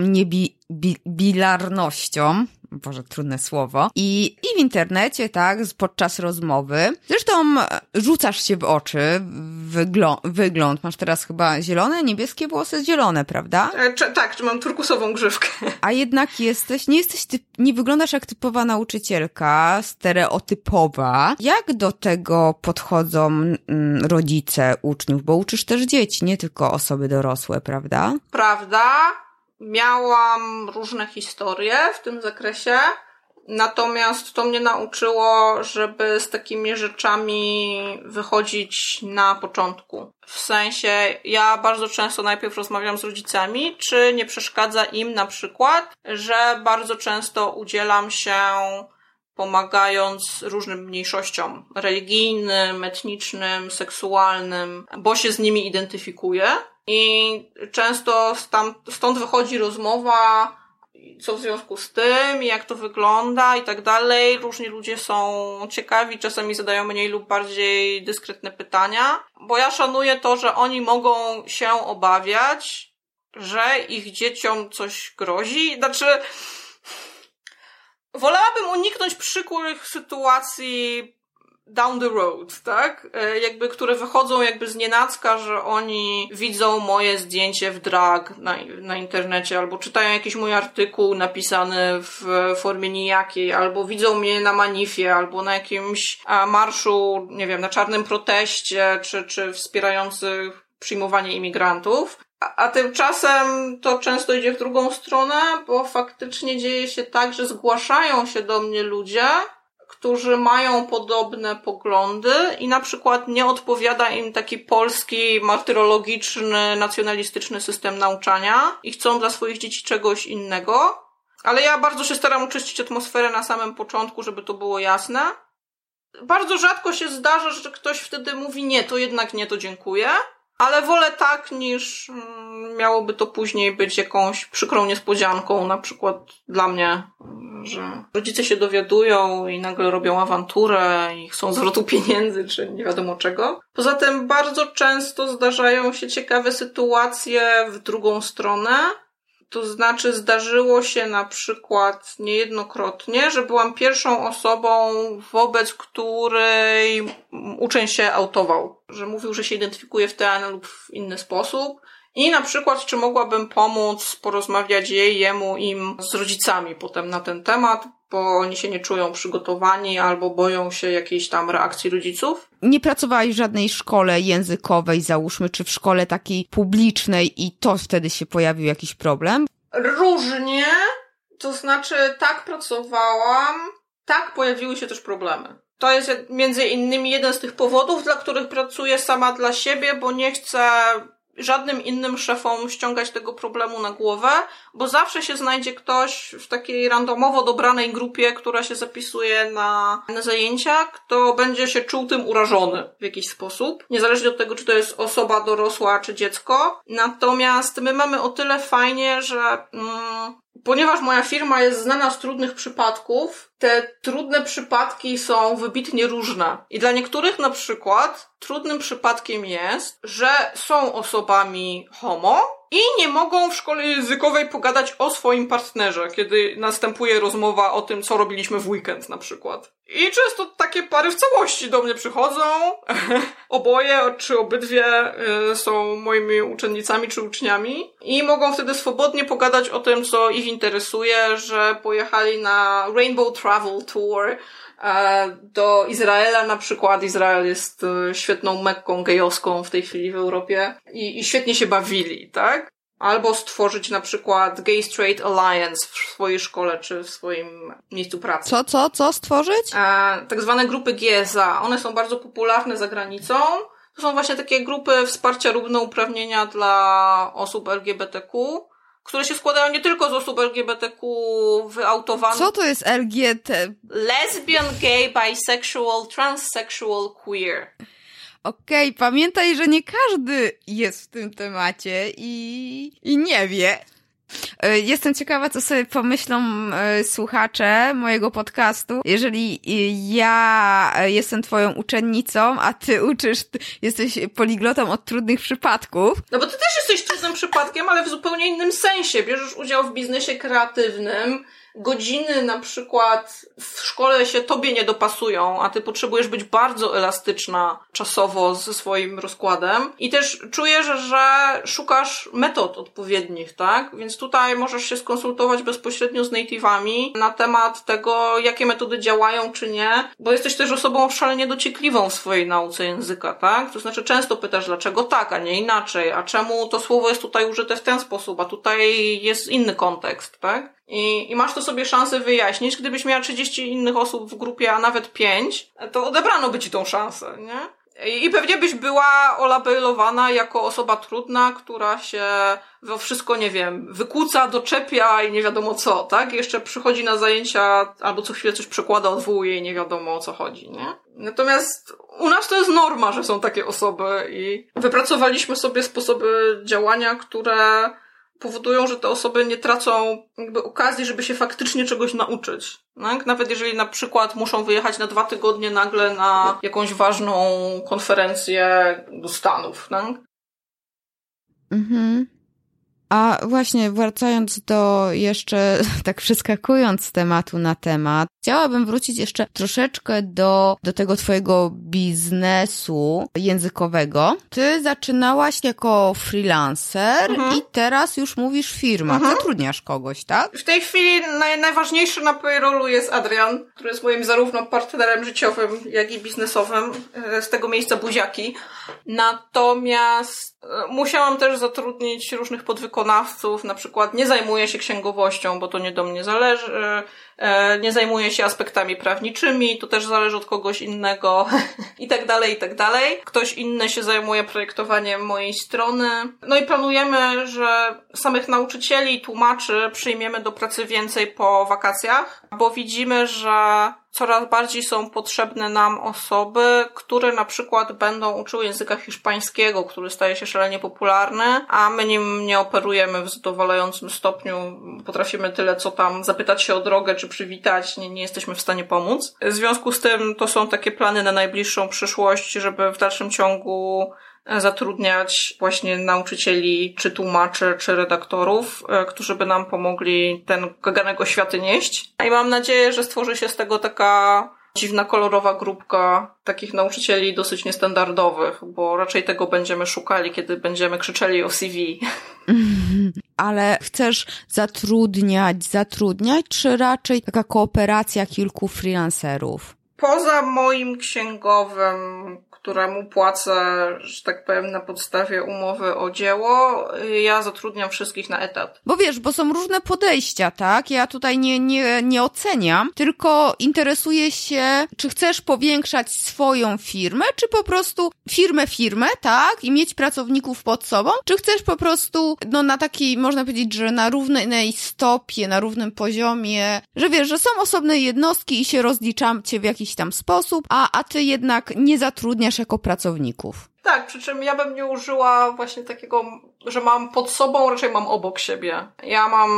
niebilarnością, Boże, trudne słowo. I, I w internecie, tak, podczas rozmowy. Zresztą e, rzucasz się w oczy wyglą wygląd. Masz teraz chyba zielone, niebieskie włosy, zielone, prawda? E, tak, czy mam turkusową grzywkę. A jednak jesteś, nie jesteś, typ, nie wyglądasz jak typowa nauczycielka, stereotypowa. Jak do tego podchodzą mm, rodzice uczniów? Bo uczysz też dzieci, nie tylko osoby dorosłe, prawda? Prawda. Miałam różne historie w tym zakresie, natomiast to mnie nauczyło, żeby z takimi rzeczami wychodzić na początku. W sensie, ja bardzo często najpierw rozmawiam z rodzicami, czy nie przeszkadza im na przykład, że bardzo często udzielam się pomagając różnym mniejszościom religijnym, etnicznym, seksualnym, bo się z nimi identyfikuję. I często stąd wychodzi rozmowa, co w związku z tym, jak to wygląda i tak dalej. Różni ludzie są ciekawi, czasami zadają mniej lub bardziej dyskretne pytania, bo ja szanuję to, że oni mogą się obawiać, że ich dzieciom coś grozi. Znaczy, wolałabym uniknąć przykłych sytuacji down the road, tak? E, jakby, które wychodzą jakby z nienacka, że oni widzą moje zdjęcie w drag na, na internecie, albo czytają jakiś mój artykuł napisany w formie nijakiej, albo widzą mnie na manifie, albo na jakimś marszu, nie wiem, na czarnym proteście, czy, czy wspierających przyjmowanie imigrantów. A, a tymczasem to często idzie w drugą stronę, bo faktycznie dzieje się tak, że zgłaszają się do mnie ludzie, którzy mają podobne poglądy i na przykład nie odpowiada im taki polski, martyrologiczny, nacjonalistyczny system nauczania i chcą dla swoich dzieci czegoś innego. Ale ja bardzo się staram uczyścić atmosferę na samym początku, żeby to było jasne. Bardzo rzadko się zdarza, że ktoś wtedy mówi nie, to jednak nie, to dziękuję. Ale wolę tak, niż mm, miałoby to później być jakąś przykrą niespodzianką, na przykład dla mnie, że rodzice się dowiadują i nagle robią awanturę i chcą zwrotu pieniędzy, czy nie wiadomo czego. Poza tym bardzo często zdarzają się ciekawe sytuacje w drugą stronę, to znaczy zdarzyło się na przykład niejednokrotnie, że byłam pierwszą osobą, wobec której uczeń się autował, że mówił, że się identyfikuje w ten lub w inny sposób. I na przykład, czy mogłabym pomóc porozmawiać jej, jemu, im z rodzicami potem na ten temat, bo oni się nie czują przygotowani albo boją się jakiejś tam reakcji rodziców. Nie pracowałaś w żadnej szkole językowej, załóżmy, czy w szkole takiej publicznej i to wtedy się pojawił jakiś problem? Różnie. To znaczy, tak pracowałam, tak pojawiły się też problemy. To jest między innymi jeden z tych powodów, dla których pracuję sama dla siebie, bo nie chcę żadnym innym szefom ściągać tego problemu na głowę, bo zawsze się znajdzie ktoś w takiej randomowo dobranej grupie, która się zapisuje na, na zajęcia, kto będzie się czuł tym urażony w jakiś sposób, niezależnie od tego, czy to jest osoba dorosła, czy dziecko. Natomiast my mamy o tyle fajnie, że mm, ponieważ moja firma jest znana z trudnych przypadków, te trudne przypadki są wybitnie różne. I dla niektórych na przykład trudnym przypadkiem jest, że są osobami homo, i nie mogą w szkole językowej pogadać o swoim partnerze, kiedy następuje rozmowa o tym, co robiliśmy w weekend na przykład. I często takie pary w całości do mnie przychodzą. Oboje czy obydwie y, są moimi uczennicami czy uczniami i mogą wtedy swobodnie pogadać o tym, co ich interesuje, że pojechali na Rainbow Travel Tour do Izraela na przykład. Izrael jest y, świetną mekką gejowską w tej chwili w Europie i, i świetnie się bawili, tak? Albo stworzyć na przykład Gay Straight Alliance w swojej szkole czy w swoim miejscu pracy. Co, co, co stworzyć? E, tak zwane grupy GSA. One są bardzo popularne za granicą. To są właśnie takie grupy wsparcia równouprawnienia dla osób LGBTQ, które się składają nie tylko z osób LGBTQ wyautowanych. Co to jest LGBT? Lesbian, gay, bisexual, transsexual, queer. Okej, okay, pamiętaj, że nie każdy jest w tym temacie i, i nie wie. E, jestem ciekawa, co sobie pomyślą e, słuchacze mojego podcastu. Jeżeli ja jestem twoją uczennicą, a ty uczysz, jesteś poliglotą od trudnych przypadków. No bo ty też jesteś trudnym przypadkiem, ale w zupełnie innym sensie. Bierzesz udział w biznesie kreatywnym, godziny na przykład w szkole się tobie nie dopasują, a ty potrzebujesz być bardzo elastyczna czasowo ze swoim rozkładem i też czujesz, że szukasz metod odpowiednich, tak? Więc tutaj możesz się skonsultować bezpośrednio z native'ami na temat tego, jakie metody działają czy nie, bo jesteś też osobą szalenie dociekliwą w swojej nauce języka, tak? To znaczy często pytasz, dlaczego tak, a nie inaczej, a czemu to słowo jest tutaj użyte w ten sposób, a tutaj jest inny kontekst, tak? I, I masz to sobie szansę wyjaśnić. Gdybyś miała 30 innych osób w grupie, a nawet 5, to odebrano by ci tą szansę, nie? I pewnie byś była olabelowana jako osoba trudna, która się we wszystko, nie wiem, wykłóca, doczepia i nie wiadomo co, tak? Jeszcze przychodzi na zajęcia albo co chwilę coś przekłada, odwołuje i nie wiadomo o co chodzi, nie? Natomiast u nas to jest norma, że są takie osoby i wypracowaliśmy sobie sposoby działania, które powodują, że te osoby nie tracą jakby okazji, żeby się faktycznie czegoś nauczyć. Tak? Nawet jeżeli na przykład muszą wyjechać na dwa tygodnie nagle na jakąś ważną konferencję do Stanów. Tak? Mhm. A właśnie wracając do jeszcze, tak przeskakując z tematu na temat, chciałabym wrócić jeszcze troszeczkę do, do tego twojego biznesu językowego. Ty zaczynałaś jako freelancer mhm. i teraz już mówisz firma. Mhm. Zatrudniasz kogoś, tak? W tej chwili naj, najważniejszy na payrollu jest Adrian, który jest moim zarówno partnerem życiowym, jak i biznesowym e, z tego miejsca buziaki. Natomiast e, musiałam też zatrudnić różnych podwykonawców, na przykład nie zajmuję się księgowością, bo to nie do mnie zależy, nie zajmuję się aspektami prawniczymi, to też zależy od kogoś innego i tak dalej, i tak dalej. Ktoś inny się zajmuje projektowaniem mojej strony. No i planujemy, że samych nauczycieli i tłumaczy przyjmiemy do pracy więcej po wakacjach, bo widzimy, że coraz bardziej są potrzebne nam osoby, które na przykład będą uczyły języka hiszpańskiego, który staje się szalenie popularny, a my nim nie operujemy w zadowalającym stopniu. Potrafimy tyle, co tam zapytać się o drogę, czy przywitać, nie, nie jesteśmy w stanie pomóc. W związku z tym to są takie plany na najbliższą przyszłość, żeby w dalszym ciągu zatrudniać właśnie nauczycieli, czy tłumaczy, czy redaktorów, e, którzy by nam pomogli ten kaganego światy nieść. I mam nadzieję, że stworzy się z tego taka dziwna, kolorowa grupka takich nauczycieli dosyć niestandardowych, bo raczej tego będziemy szukali, kiedy będziemy krzyczeli o CV. Ale chcesz zatrudniać, zatrudniać, czy raczej taka kooperacja kilku freelancerów? Poza moim księgowym któremu płacę, że tak powiem, na podstawie umowy o dzieło, ja zatrudniam wszystkich na etat. Bo wiesz, bo są różne podejścia, tak? Ja tutaj nie, nie, nie oceniam, tylko interesuję się, czy chcesz powiększać swoją firmę, czy po prostu firmę, firmę, tak? I mieć pracowników pod sobą, czy chcesz po prostu, no na takiej, można powiedzieć, że na równej stopie, na równym poziomie, że wiesz, że są osobne jednostki i się rozliczacie w jakiś tam sposób, a, a ty jednak nie zatrudniasz jako pracowników. Tak, przy czym ja bym nie użyła właśnie takiego, że mam pod sobą, raczej mam obok siebie. Ja mam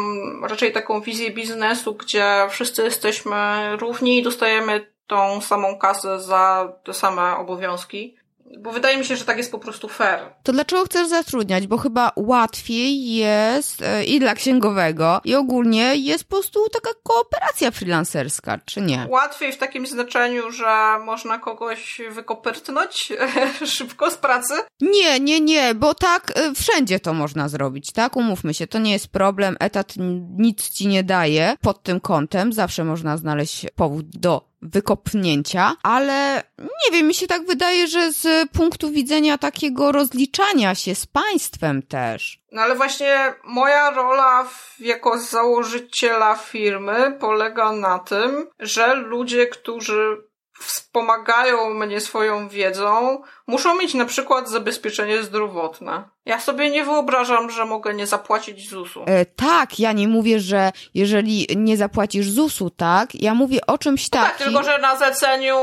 raczej taką wizję biznesu, gdzie wszyscy jesteśmy równi i dostajemy tą samą kasę za te same obowiązki. Bo wydaje mi się, że tak jest po prostu fair. To dlaczego chcesz zatrudniać? Bo chyba łatwiej jest e, i dla księgowego, i ogólnie jest po prostu taka kooperacja freelancerska, czy nie? Łatwiej w takim znaczeniu, że można kogoś wykopyrtnąć szybko z pracy? Nie, nie, nie, bo tak e, wszędzie to można zrobić, tak? Umówmy się, to nie jest problem, etat nic ci nie daje pod tym kątem, zawsze można znaleźć powód do wykopnięcia, ale nie wiem, mi się tak wydaje, że z punktu widzenia takiego rozliczania się z państwem też. No ale właśnie moja rola w, jako założyciela firmy polega na tym, że ludzie, którzy wspomagają mnie swoją wiedzą, muszą mieć na przykład zabezpieczenie zdrowotne. Ja sobie nie wyobrażam, że mogę nie zapłacić ZUS-u. E, tak, ja nie mówię, że jeżeli nie zapłacisz ZUS-u, tak? Ja mówię o czymś no takim. Tak, tylko że na zleceniu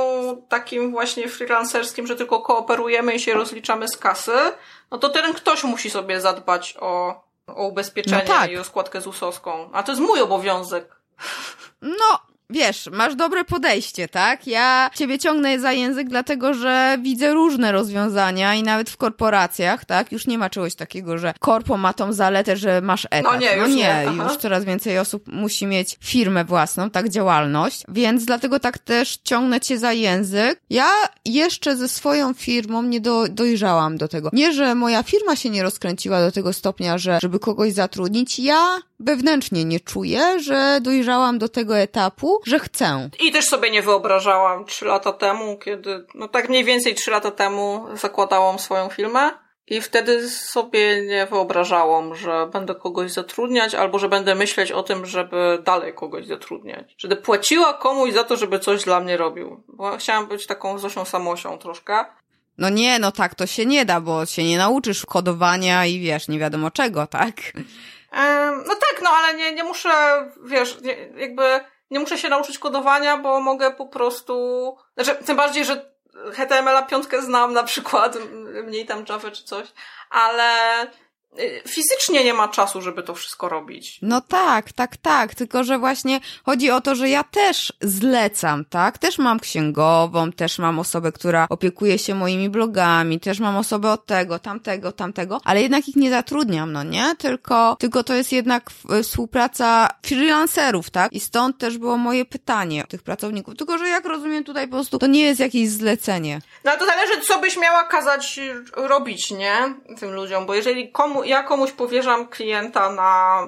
takim właśnie freelancerskim, że tylko kooperujemy i się rozliczamy z kasy, no to ten ktoś musi sobie zadbać o, o ubezpieczenie no tak. i o składkę ZUS-owską. A to jest mój obowiązek. No, wiesz, masz dobre podejście, tak? Ja ciebie ciągnę za język, dlatego że widzę różne rozwiązania i nawet w korporacjach, tak? Już nie ma czegoś takiego, że korpo ma tą zaletę, że masz etat. No nie, już no nie. nie. Już coraz więcej osób musi mieć firmę własną, tak? Działalność. Więc dlatego tak też ciągnę cię za język. Ja jeszcze ze swoją firmą nie do, dojrzałam do tego. Nie, że moja firma się nie rozkręciła do tego stopnia, że żeby kogoś zatrudnić. Ja wewnętrznie nie czuję, że dojrzałam do tego etapu, że chcę. I też sobie nie wyobrażałam trzy lata temu, kiedy, no tak mniej więcej trzy lata temu zakładałam swoją firmę. I wtedy sobie nie wyobrażałam, że będę kogoś zatrudniać, albo że będę myśleć o tym, żeby dalej kogoś zatrudniać. Żeby płaciła komuś za to, żeby coś dla mnie robił. Bo chciałam być taką Zosią Samosią troszkę. No nie, no tak to się nie da, bo się nie nauczysz kodowania i wiesz, nie wiadomo czego, tak? No tak, no ale nie, nie muszę, wiesz, nie, jakby nie muszę się nauczyć kodowania, bo mogę po prostu, znaczy, tym bardziej, że HTML-a piątkę znam na przykład, mniej tam Java czy coś, ale fizycznie nie ma czasu, żeby to wszystko robić. No tak, tak, tak. Tylko, że właśnie chodzi o to, że ja też zlecam, tak? Też mam księgową, też mam osobę, która opiekuje się moimi blogami, też mam osobę od tego, tamtego, tamtego, ale jednak ich nie zatrudniam, no nie? Tylko, tylko to jest jednak współpraca freelancerów, tak? I stąd też było moje pytanie tych pracowników. Tylko, że jak rozumiem tutaj po prostu, to nie jest jakieś zlecenie. No to zależy, co byś miała kazać robić, nie? Tym ludziom, bo jeżeli komu ja komuś powierzam klienta na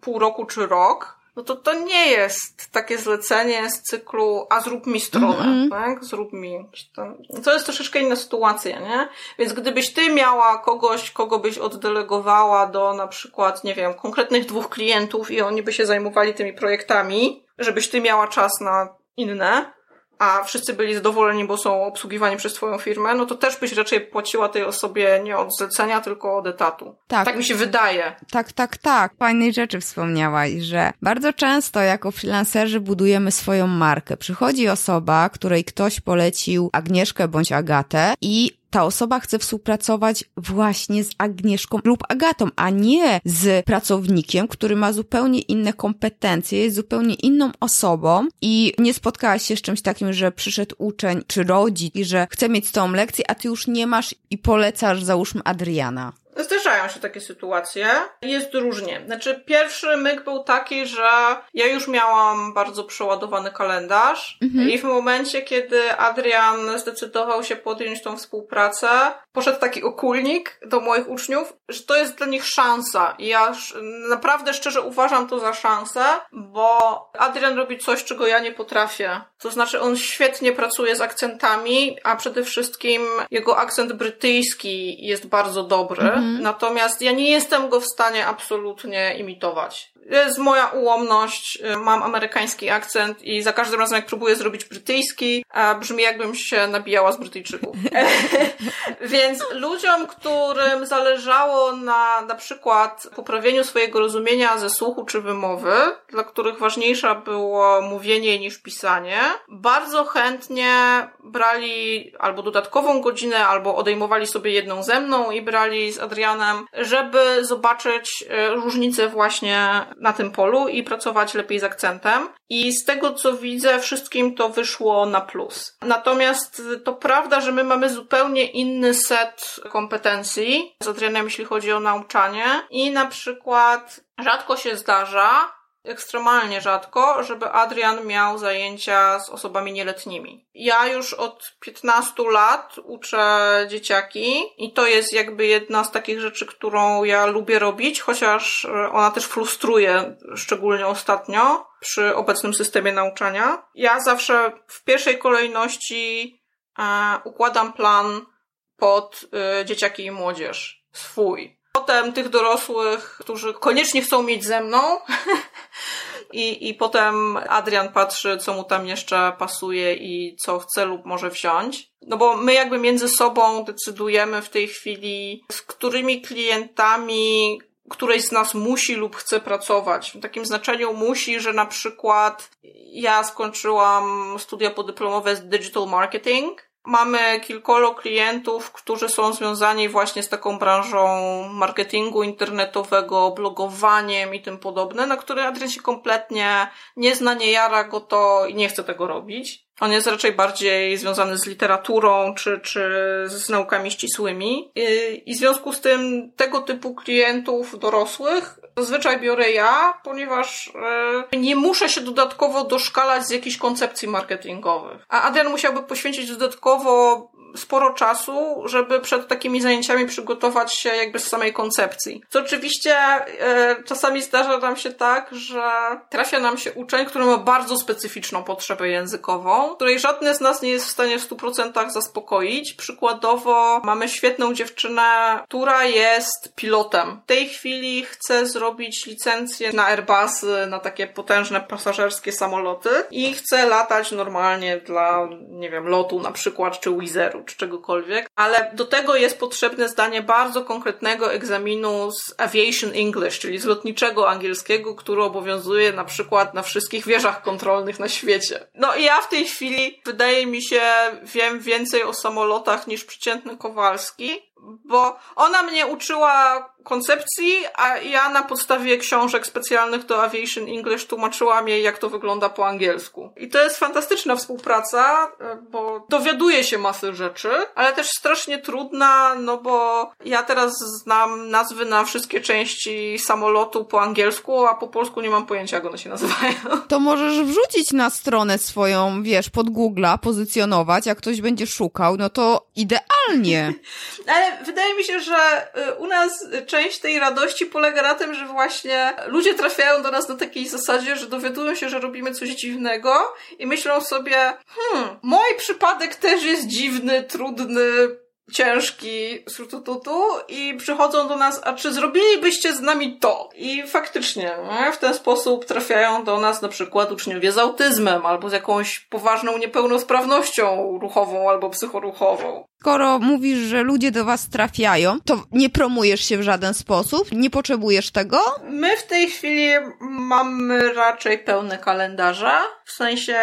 pół roku czy rok, no to to nie jest takie zlecenie z cyklu, a zrób mi stronę, mm -hmm. tak? Zrób mi. To jest troszeczkę inna sytuacja, nie? Więc gdybyś ty miała kogoś, kogo byś oddelegowała do na przykład, nie wiem, konkretnych dwóch klientów i oni by się zajmowali tymi projektami, żebyś ty miała czas na inne, a wszyscy byli zadowoleni, bo są obsługiwani przez twoją firmę, no to też byś raczej płaciła tej osobie nie od zlecenia, tylko od etatu. Tak. Tak mi się wydaje. Tak, tak, tak. Fajnej rzeczy wspomniałaś, że bardzo często jako freelancerzy budujemy swoją markę. Przychodzi osoba, której ktoś polecił Agnieszkę bądź Agatę i ta osoba chce współpracować właśnie z Agnieszką lub Agatą, a nie z pracownikiem, który ma zupełnie inne kompetencje, jest zupełnie inną osobą i nie spotkałaś się z czymś takim, że przyszedł uczeń czy rodzic i że chce mieć tą lekcję, a ty już nie masz i polecasz załóżmy Adriana. Zdarzają się takie sytuacje. Jest różnie. Znaczy, pierwszy myk był taki, że ja już miałam bardzo przeładowany kalendarz mhm. i w momencie, kiedy Adrian zdecydował się podjąć tą współpracę, poszedł taki okulnik do moich uczniów, że to jest dla nich szansa. I ja naprawdę szczerze uważam to za szansę, bo Adrian robi coś, czego ja nie potrafię. To znaczy, on świetnie pracuje z akcentami, a przede wszystkim jego akcent brytyjski jest bardzo dobry. Mhm. Natomiast ja nie jestem go w stanie absolutnie imitować jest moja ułomność, y, mam amerykański akcent i za każdym razem jak próbuję zrobić brytyjski, brzmi jakbym się nabijała z Brytyjczyków. Więc ludziom, którym zależało na na przykład poprawieniu swojego rozumienia ze słuchu czy wymowy, dla których ważniejsza było mówienie niż pisanie, bardzo chętnie brali albo dodatkową godzinę, albo odejmowali sobie jedną ze mną i brali z Adrianem, żeby zobaczyć y, różnicę właśnie na tym polu i pracować lepiej z akcentem. I z tego co widzę, wszystkim to wyszło na plus. Natomiast to prawda, że my mamy zupełnie inny set kompetencji z Adrianem, jeśli chodzi o nauczanie. I na przykład rzadko się zdarza, ekstremalnie rzadko, żeby Adrian miał zajęcia z osobami nieletnimi. Ja już od 15 lat uczę dzieciaki i to jest jakby jedna z takich rzeczy, którą ja lubię robić, chociaż ona też frustruje, szczególnie ostatnio przy obecnym systemie nauczania. Ja zawsze w pierwszej kolejności e, układam plan pod e, dzieciaki i młodzież. Swój potem tych dorosłych, którzy koniecznie chcą mieć ze mną. I, I potem Adrian patrzy, co mu tam jeszcze pasuje i co chce lub może wziąć. No bo my jakby między sobą decydujemy w tej chwili, z którymi klientami któreś z nas musi lub chce pracować. W takim znaczeniu musi, że na przykład ja skończyłam studia podyplomowe z digital marketing Mamy kilkoro klientów, którzy są związani właśnie z taką branżą marketingu internetowego, blogowaniem i tym podobne, na które Adrian się kompletnie nie zna, nie jara go to i nie chce tego robić. On jest raczej bardziej związany z literaturą czy, czy z naukami ścisłymi. I w związku z tym tego typu klientów dorosłych zazwyczaj biorę ja, ponieważ e, nie muszę się dodatkowo doszkalać z jakichś koncepcji marketingowych. A Adrian musiałby poświęcić dodatkowo sporo czasu, żeby przed takimi zajęciami przygotować się jakby z samej koncepcji. Co oczywiście e, czasami zdarza nam się tak, że trafia nam się uczeń, który ma bardzo specyficzną potrzebę językową, której żadne z nas nie jest w stanie w 100% zaspokoić. Przykładowo mamy świetną dziewczynę, która jest pilotem. W tej chwili chce zrobić licencję na Airbusy, na takie potężne pasażerskie samoloty i chce latać normalnie dla, nie wiem, lotu na przykład, czy Wizeru czy czegokolwiek, ale do tego jest potrzebne zdanie bardzo konkretnego egzaminu z Aviation English, czyli z lotniczego angielskiego, który obowiązuje na przykład na wszystkich wieżach kontrolnych na świecie. No i ja w tej chwili, wydaje mi się, wiem więcej o samolotach niż przeciętny Kowalski, bo ona mnie uczyła koncepcji, a ja na podstawie książek specjalnych do Aviation English tłumaczyłam jej, jak to wygląda po angielsku. I to jest fantastyczna współpraca, bo dowiaduje się masy rzeczy, ale też strasznie trudna, no bo ja teraz znam nazwy na wszystkie części samolotu po angielsku, a po polsku nie mam pojęcia, jak one się nazywają. To możesz wrzucić na stronę swoją, wiesz, pod Google'a, pozycjonować, jak ktoś będzie szukał, no to idealnie. ale wydaje mi się, że y, u nas część tej radości polega na tym, że właśnie ludzie trafiają do nas na takiej zasadzie, że dowiadują się, że robimy coś dziwnego i myślą sobie, hmm, mój przypadek też jest dziwny, trudny, ciężki sutututu i przychodzą do nas, a czy zrobilibyście z nami to? I faktycznie no, w ten sposób trafiają do nas na przykład uczniowie z autyzmem albo z jakąś poważną niepełnosprawnością ruchową albo psychoruchową. Skoro mówisz, że ludzie do was trafiają, to nie promujesz się w żaden sposób? Nie potrzebujesz tego? My w tej chwili mamy raczej pełne kalendarze. W sensie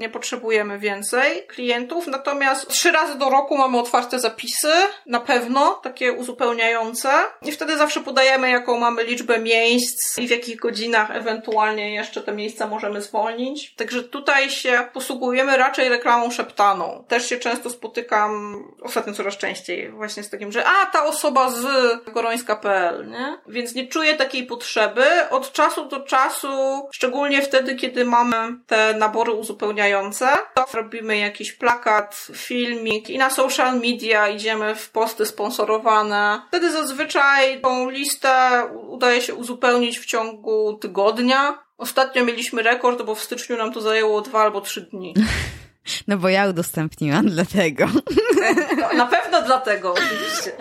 nie potrzebujemy więcej klientów, natomiast trzy razy do roku mamy otwarte zapisy zapisy, na pewno, takie uzupełniające. I wtedy zawsze podajemy, jaką mamy liczbę miejsc i w jakich godzinach ewentualnie jeszcze te miejsca możemy zwolnić. Także tutaj się posługujemy raczej reklamą szeptaną. Też się często spotykam, ostatnio coraz częściej, właśnie z takim, że a, ta osoba z gorońska.pl, nie? Więc nie czuję takiej potrzeby. Od czasu do czasu, szczególnie wtedy, kiedy mamy te nabory uzupełniające, to robimy jakiś plakat, filmik i na social media idziemy w posty sponsorowane. Wtedy zazwyczaj tą listę udaje się uzupełnić w ciągu tygodnia. Ostatnio mieliśmy rekord, bo w styczniu nam to zajęło dwa albo trzy dni. No bo ja udostępniłam dlatego. No, na pewno dlatego, oczywiście.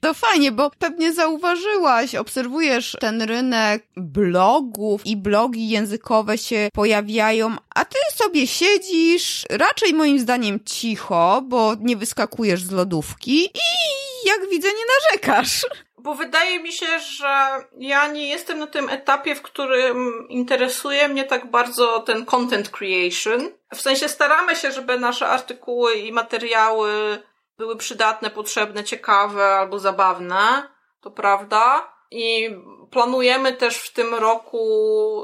To fajnie, bo pewnie zauważyłaś, obserwujesz ten rynek blogów i blogi językowe się pojawiają, a ty sobie siedzisz, raczej moim zdaniem cicho, bo nie wyskakujesz z lodówki i jak widzę nie narzekasz. Bo wydaje mi się, że ja nie jestem na tym etapie, w którym interesuje mnie tak bardzo ten content creation. W sensie staramy się, żeby nasze artykuły i materiały były przydatne, potrzebne, ciekawe albo zabawne, to prawda. I planujemy też w tym roku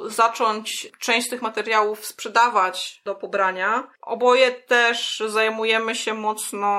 zacząć część z tych materiałów sprzedawać do pobrania. Oboje też zajmujemy się mocno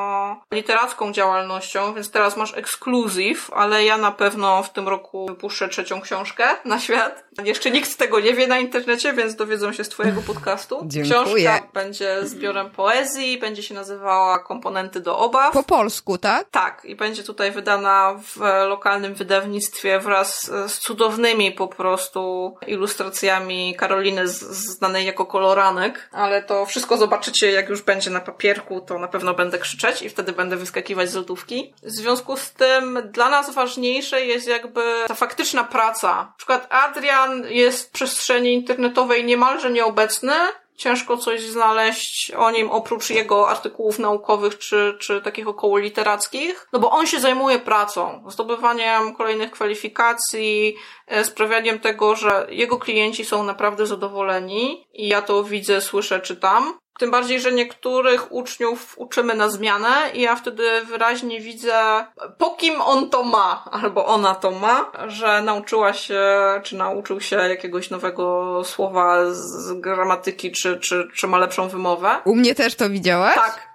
literacką działalnością, więc teraz masz ekskluzyw, ale ja na pewno w tym roku wypuszczę trzecią książkę na świat. Jeszcze nikt tego nie wie na internecie, więc dowiedzą się z twojego podcastu. Dziękuję. Książka będzie zbiorem poezji, będzie się nazywała Komponenty do obaw. Po polsku, tak? Tak, i będzie tutaj wydana w lokalnym wydawnictwie wraz z cudownymi po prostu ilustracjami Karoliny z, znanej jako koloranek, ale to wszystko zobaczycie jak już będzie na papierku, to na pewno będę krzyczeć i wtedy będę wyskakiwać z lodówki. W związku z tym dla nas ważniejsze jest jakby ta faktyczna praca. Na przykład Adrian jest w przestrzeni internetowej niemalże nieobecny, ciężko coś znaleźć o nim oprócz jego artykułów naukowych czy, czy takich około literackich, no bo on się zajmuje pracą, zdobywaniem kolejnych kwalifikacji, e, sprawianiem tego, że jego klienci są naprawdę zadowoleni i ja to widzę, słyszę, czytam. Tym bardziej, że niektórych uczniów uczymy na zmianę i ja wtedy wyraźnie widzę, po kim on to ma, albo ona to ma, że nauczyła się, czy nauczył się jakiegoś nowego słowa z gramatyki, czy, czy, czy ma lepszą wymowę. U mnie też to widziałaś? Tak.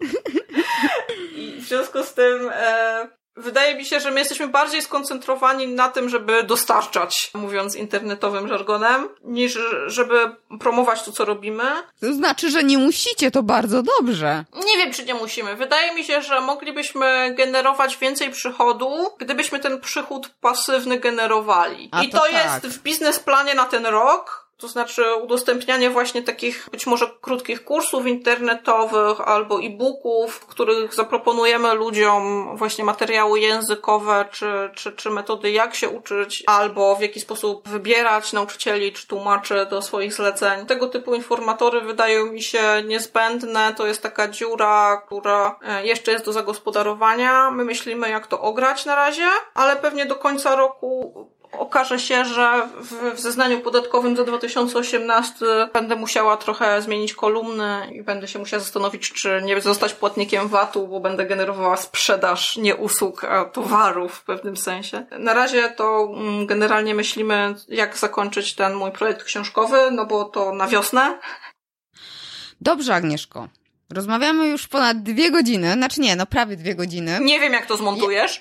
I w związku z tym e, Wydaje mi się, że my jesteśmy bardziej skoncentrowani na tym, żeby dostarczać, mówiąc internetowym żargonem, niż żeby promować to, co robimy. To znaczy, że nie musicie, to bardzo dobrze. Nie wiem, czy nie musimy. Wydaje mi się, że moglibyśmy generować więcej przychodu, gdybyśmy ten przychód pasywny generowali. A I to to, tak. jest w biznesplanie na ten rok. To znaczy udostępnianie właśnie takich być może krótkich kursów internetowych albo e-booków, w których zaproponujemy ludziom właśnie materiały językowe czy, czy, czy metody jak się uczyć, albo w jaki sposób wybierać nauczycieli czy tłumaczy do swoich zleceń. Tego typu informatory wydają mi się niezbędne. To jest taka dziura, która e, jeszcze jest do zagospodarowania. My myślimy jak to ograć na razie, ale pewnie do końca roku okaże się, że w, w zeznaniu podatkowym za 2018 będę musiała trochę zmienić kolumny i będę się musiała zastanowić, czy nie zostać płatnikiem VAT-u, bo będę generowała sprzedaż nie usług, a towarów w pewnym sensie. Na razie to mm, generalnie myślimy, jak zakończyć ten mój projekt książkowy, no bo to na wiosnę. Dobrze, Agnieszko. Rozmawiamy już ponad dwie godziny, znaczy nie, no prawie dwie godziny. Nie wiem, jak to zmontujesz.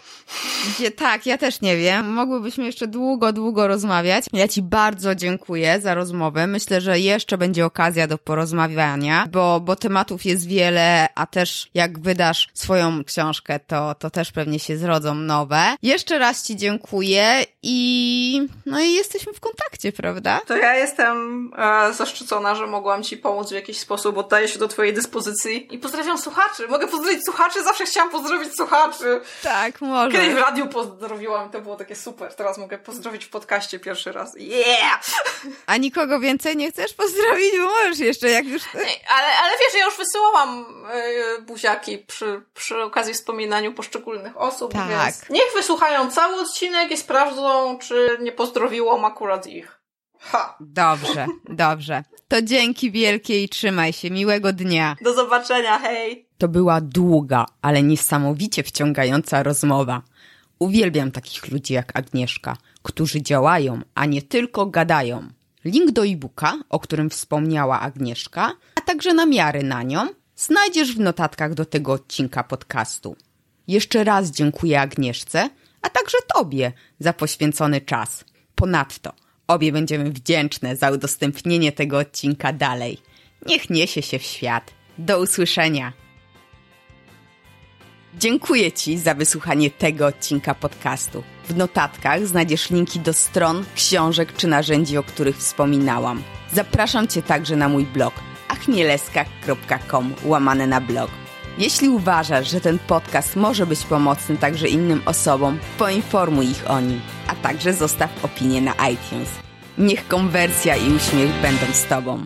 Gdzie, tak, ja też nie wiem. Mogłybyśmy jeszcze długo, długo rozmawiać. Ja Ci bardzo dziękuję za rozmowę. Myślę, że jeszcze będzie okazja do porozmawiania, bo, bo tematów jest wiele, a też jak wydasz swoją książkę, to, to też pewnie się zrodzą nowe. Jeszcze raz Ci dziękuję i no i jesteśmy w kontakcie, prawda? To ja jestem e, zaszczycona, że mogłam Ci pomóc w jakiś sposób. Oddaję się do Twojej dyspozycji i pozdrawiam słuchaczy. Mogę pozdrowić słuchaczy? Zawsze chciałam pozdrowić słuchaczy. Tak, może. Kiedyś w radiu pozdrowiłam, to było takie super. Teraz mogę pozdrowić w podcaście pierwszy raz. Yeah! A nikogo więcej nie chcesz pozdrowić, bo możesz jeszcze, jak już... Ale, ale wiesz, ja już wysyłałam yy, buziaki przy, przy okazji wspominaniu poszczególnych osób, Tak. więc niech wysłuchają cały odcinek i sprawdzą, czy nie pozdrowiłam akurat ich. Ha! Dobrze, dobrze. To dzięki wielkie i trzymaj się. Miłego dnia. Do zobaczenia, hej! To była długa, ale niesamowicie wciągająca rozmowa. Uwielbiam takich ludzi jak Agnieszka, którzy działają, a nie tylko gadają. Link do e-booka, o którym wspomniała Agnieszka, a także namiary na nią, znajdziesz w notatkach do tego odcinka podcastu. Jeszcze raz dziękuję Agnieszce, a także Tobie za poświęcony czas. Ponadto obie będziemy wdzięczne za udostępnienie tego odcinka dalej. Niech niesie się w świat. Do usłyszenia. Dziękuję Ci za wysłuchanie tego odcinka podcastu. W notatkach znajdziesz linki do stron, książek czy narzędzi, o których wspominałam. Zapraszam Cię także na mój blog achmieleska.com łamane na blog. Jeśli uważasz, że ten podcast może być pomocny także innym osobom, poinformuj ich o nim, a także zostaw opinię na iTunes. Niech konwersja i uśmiech będą z Tobą.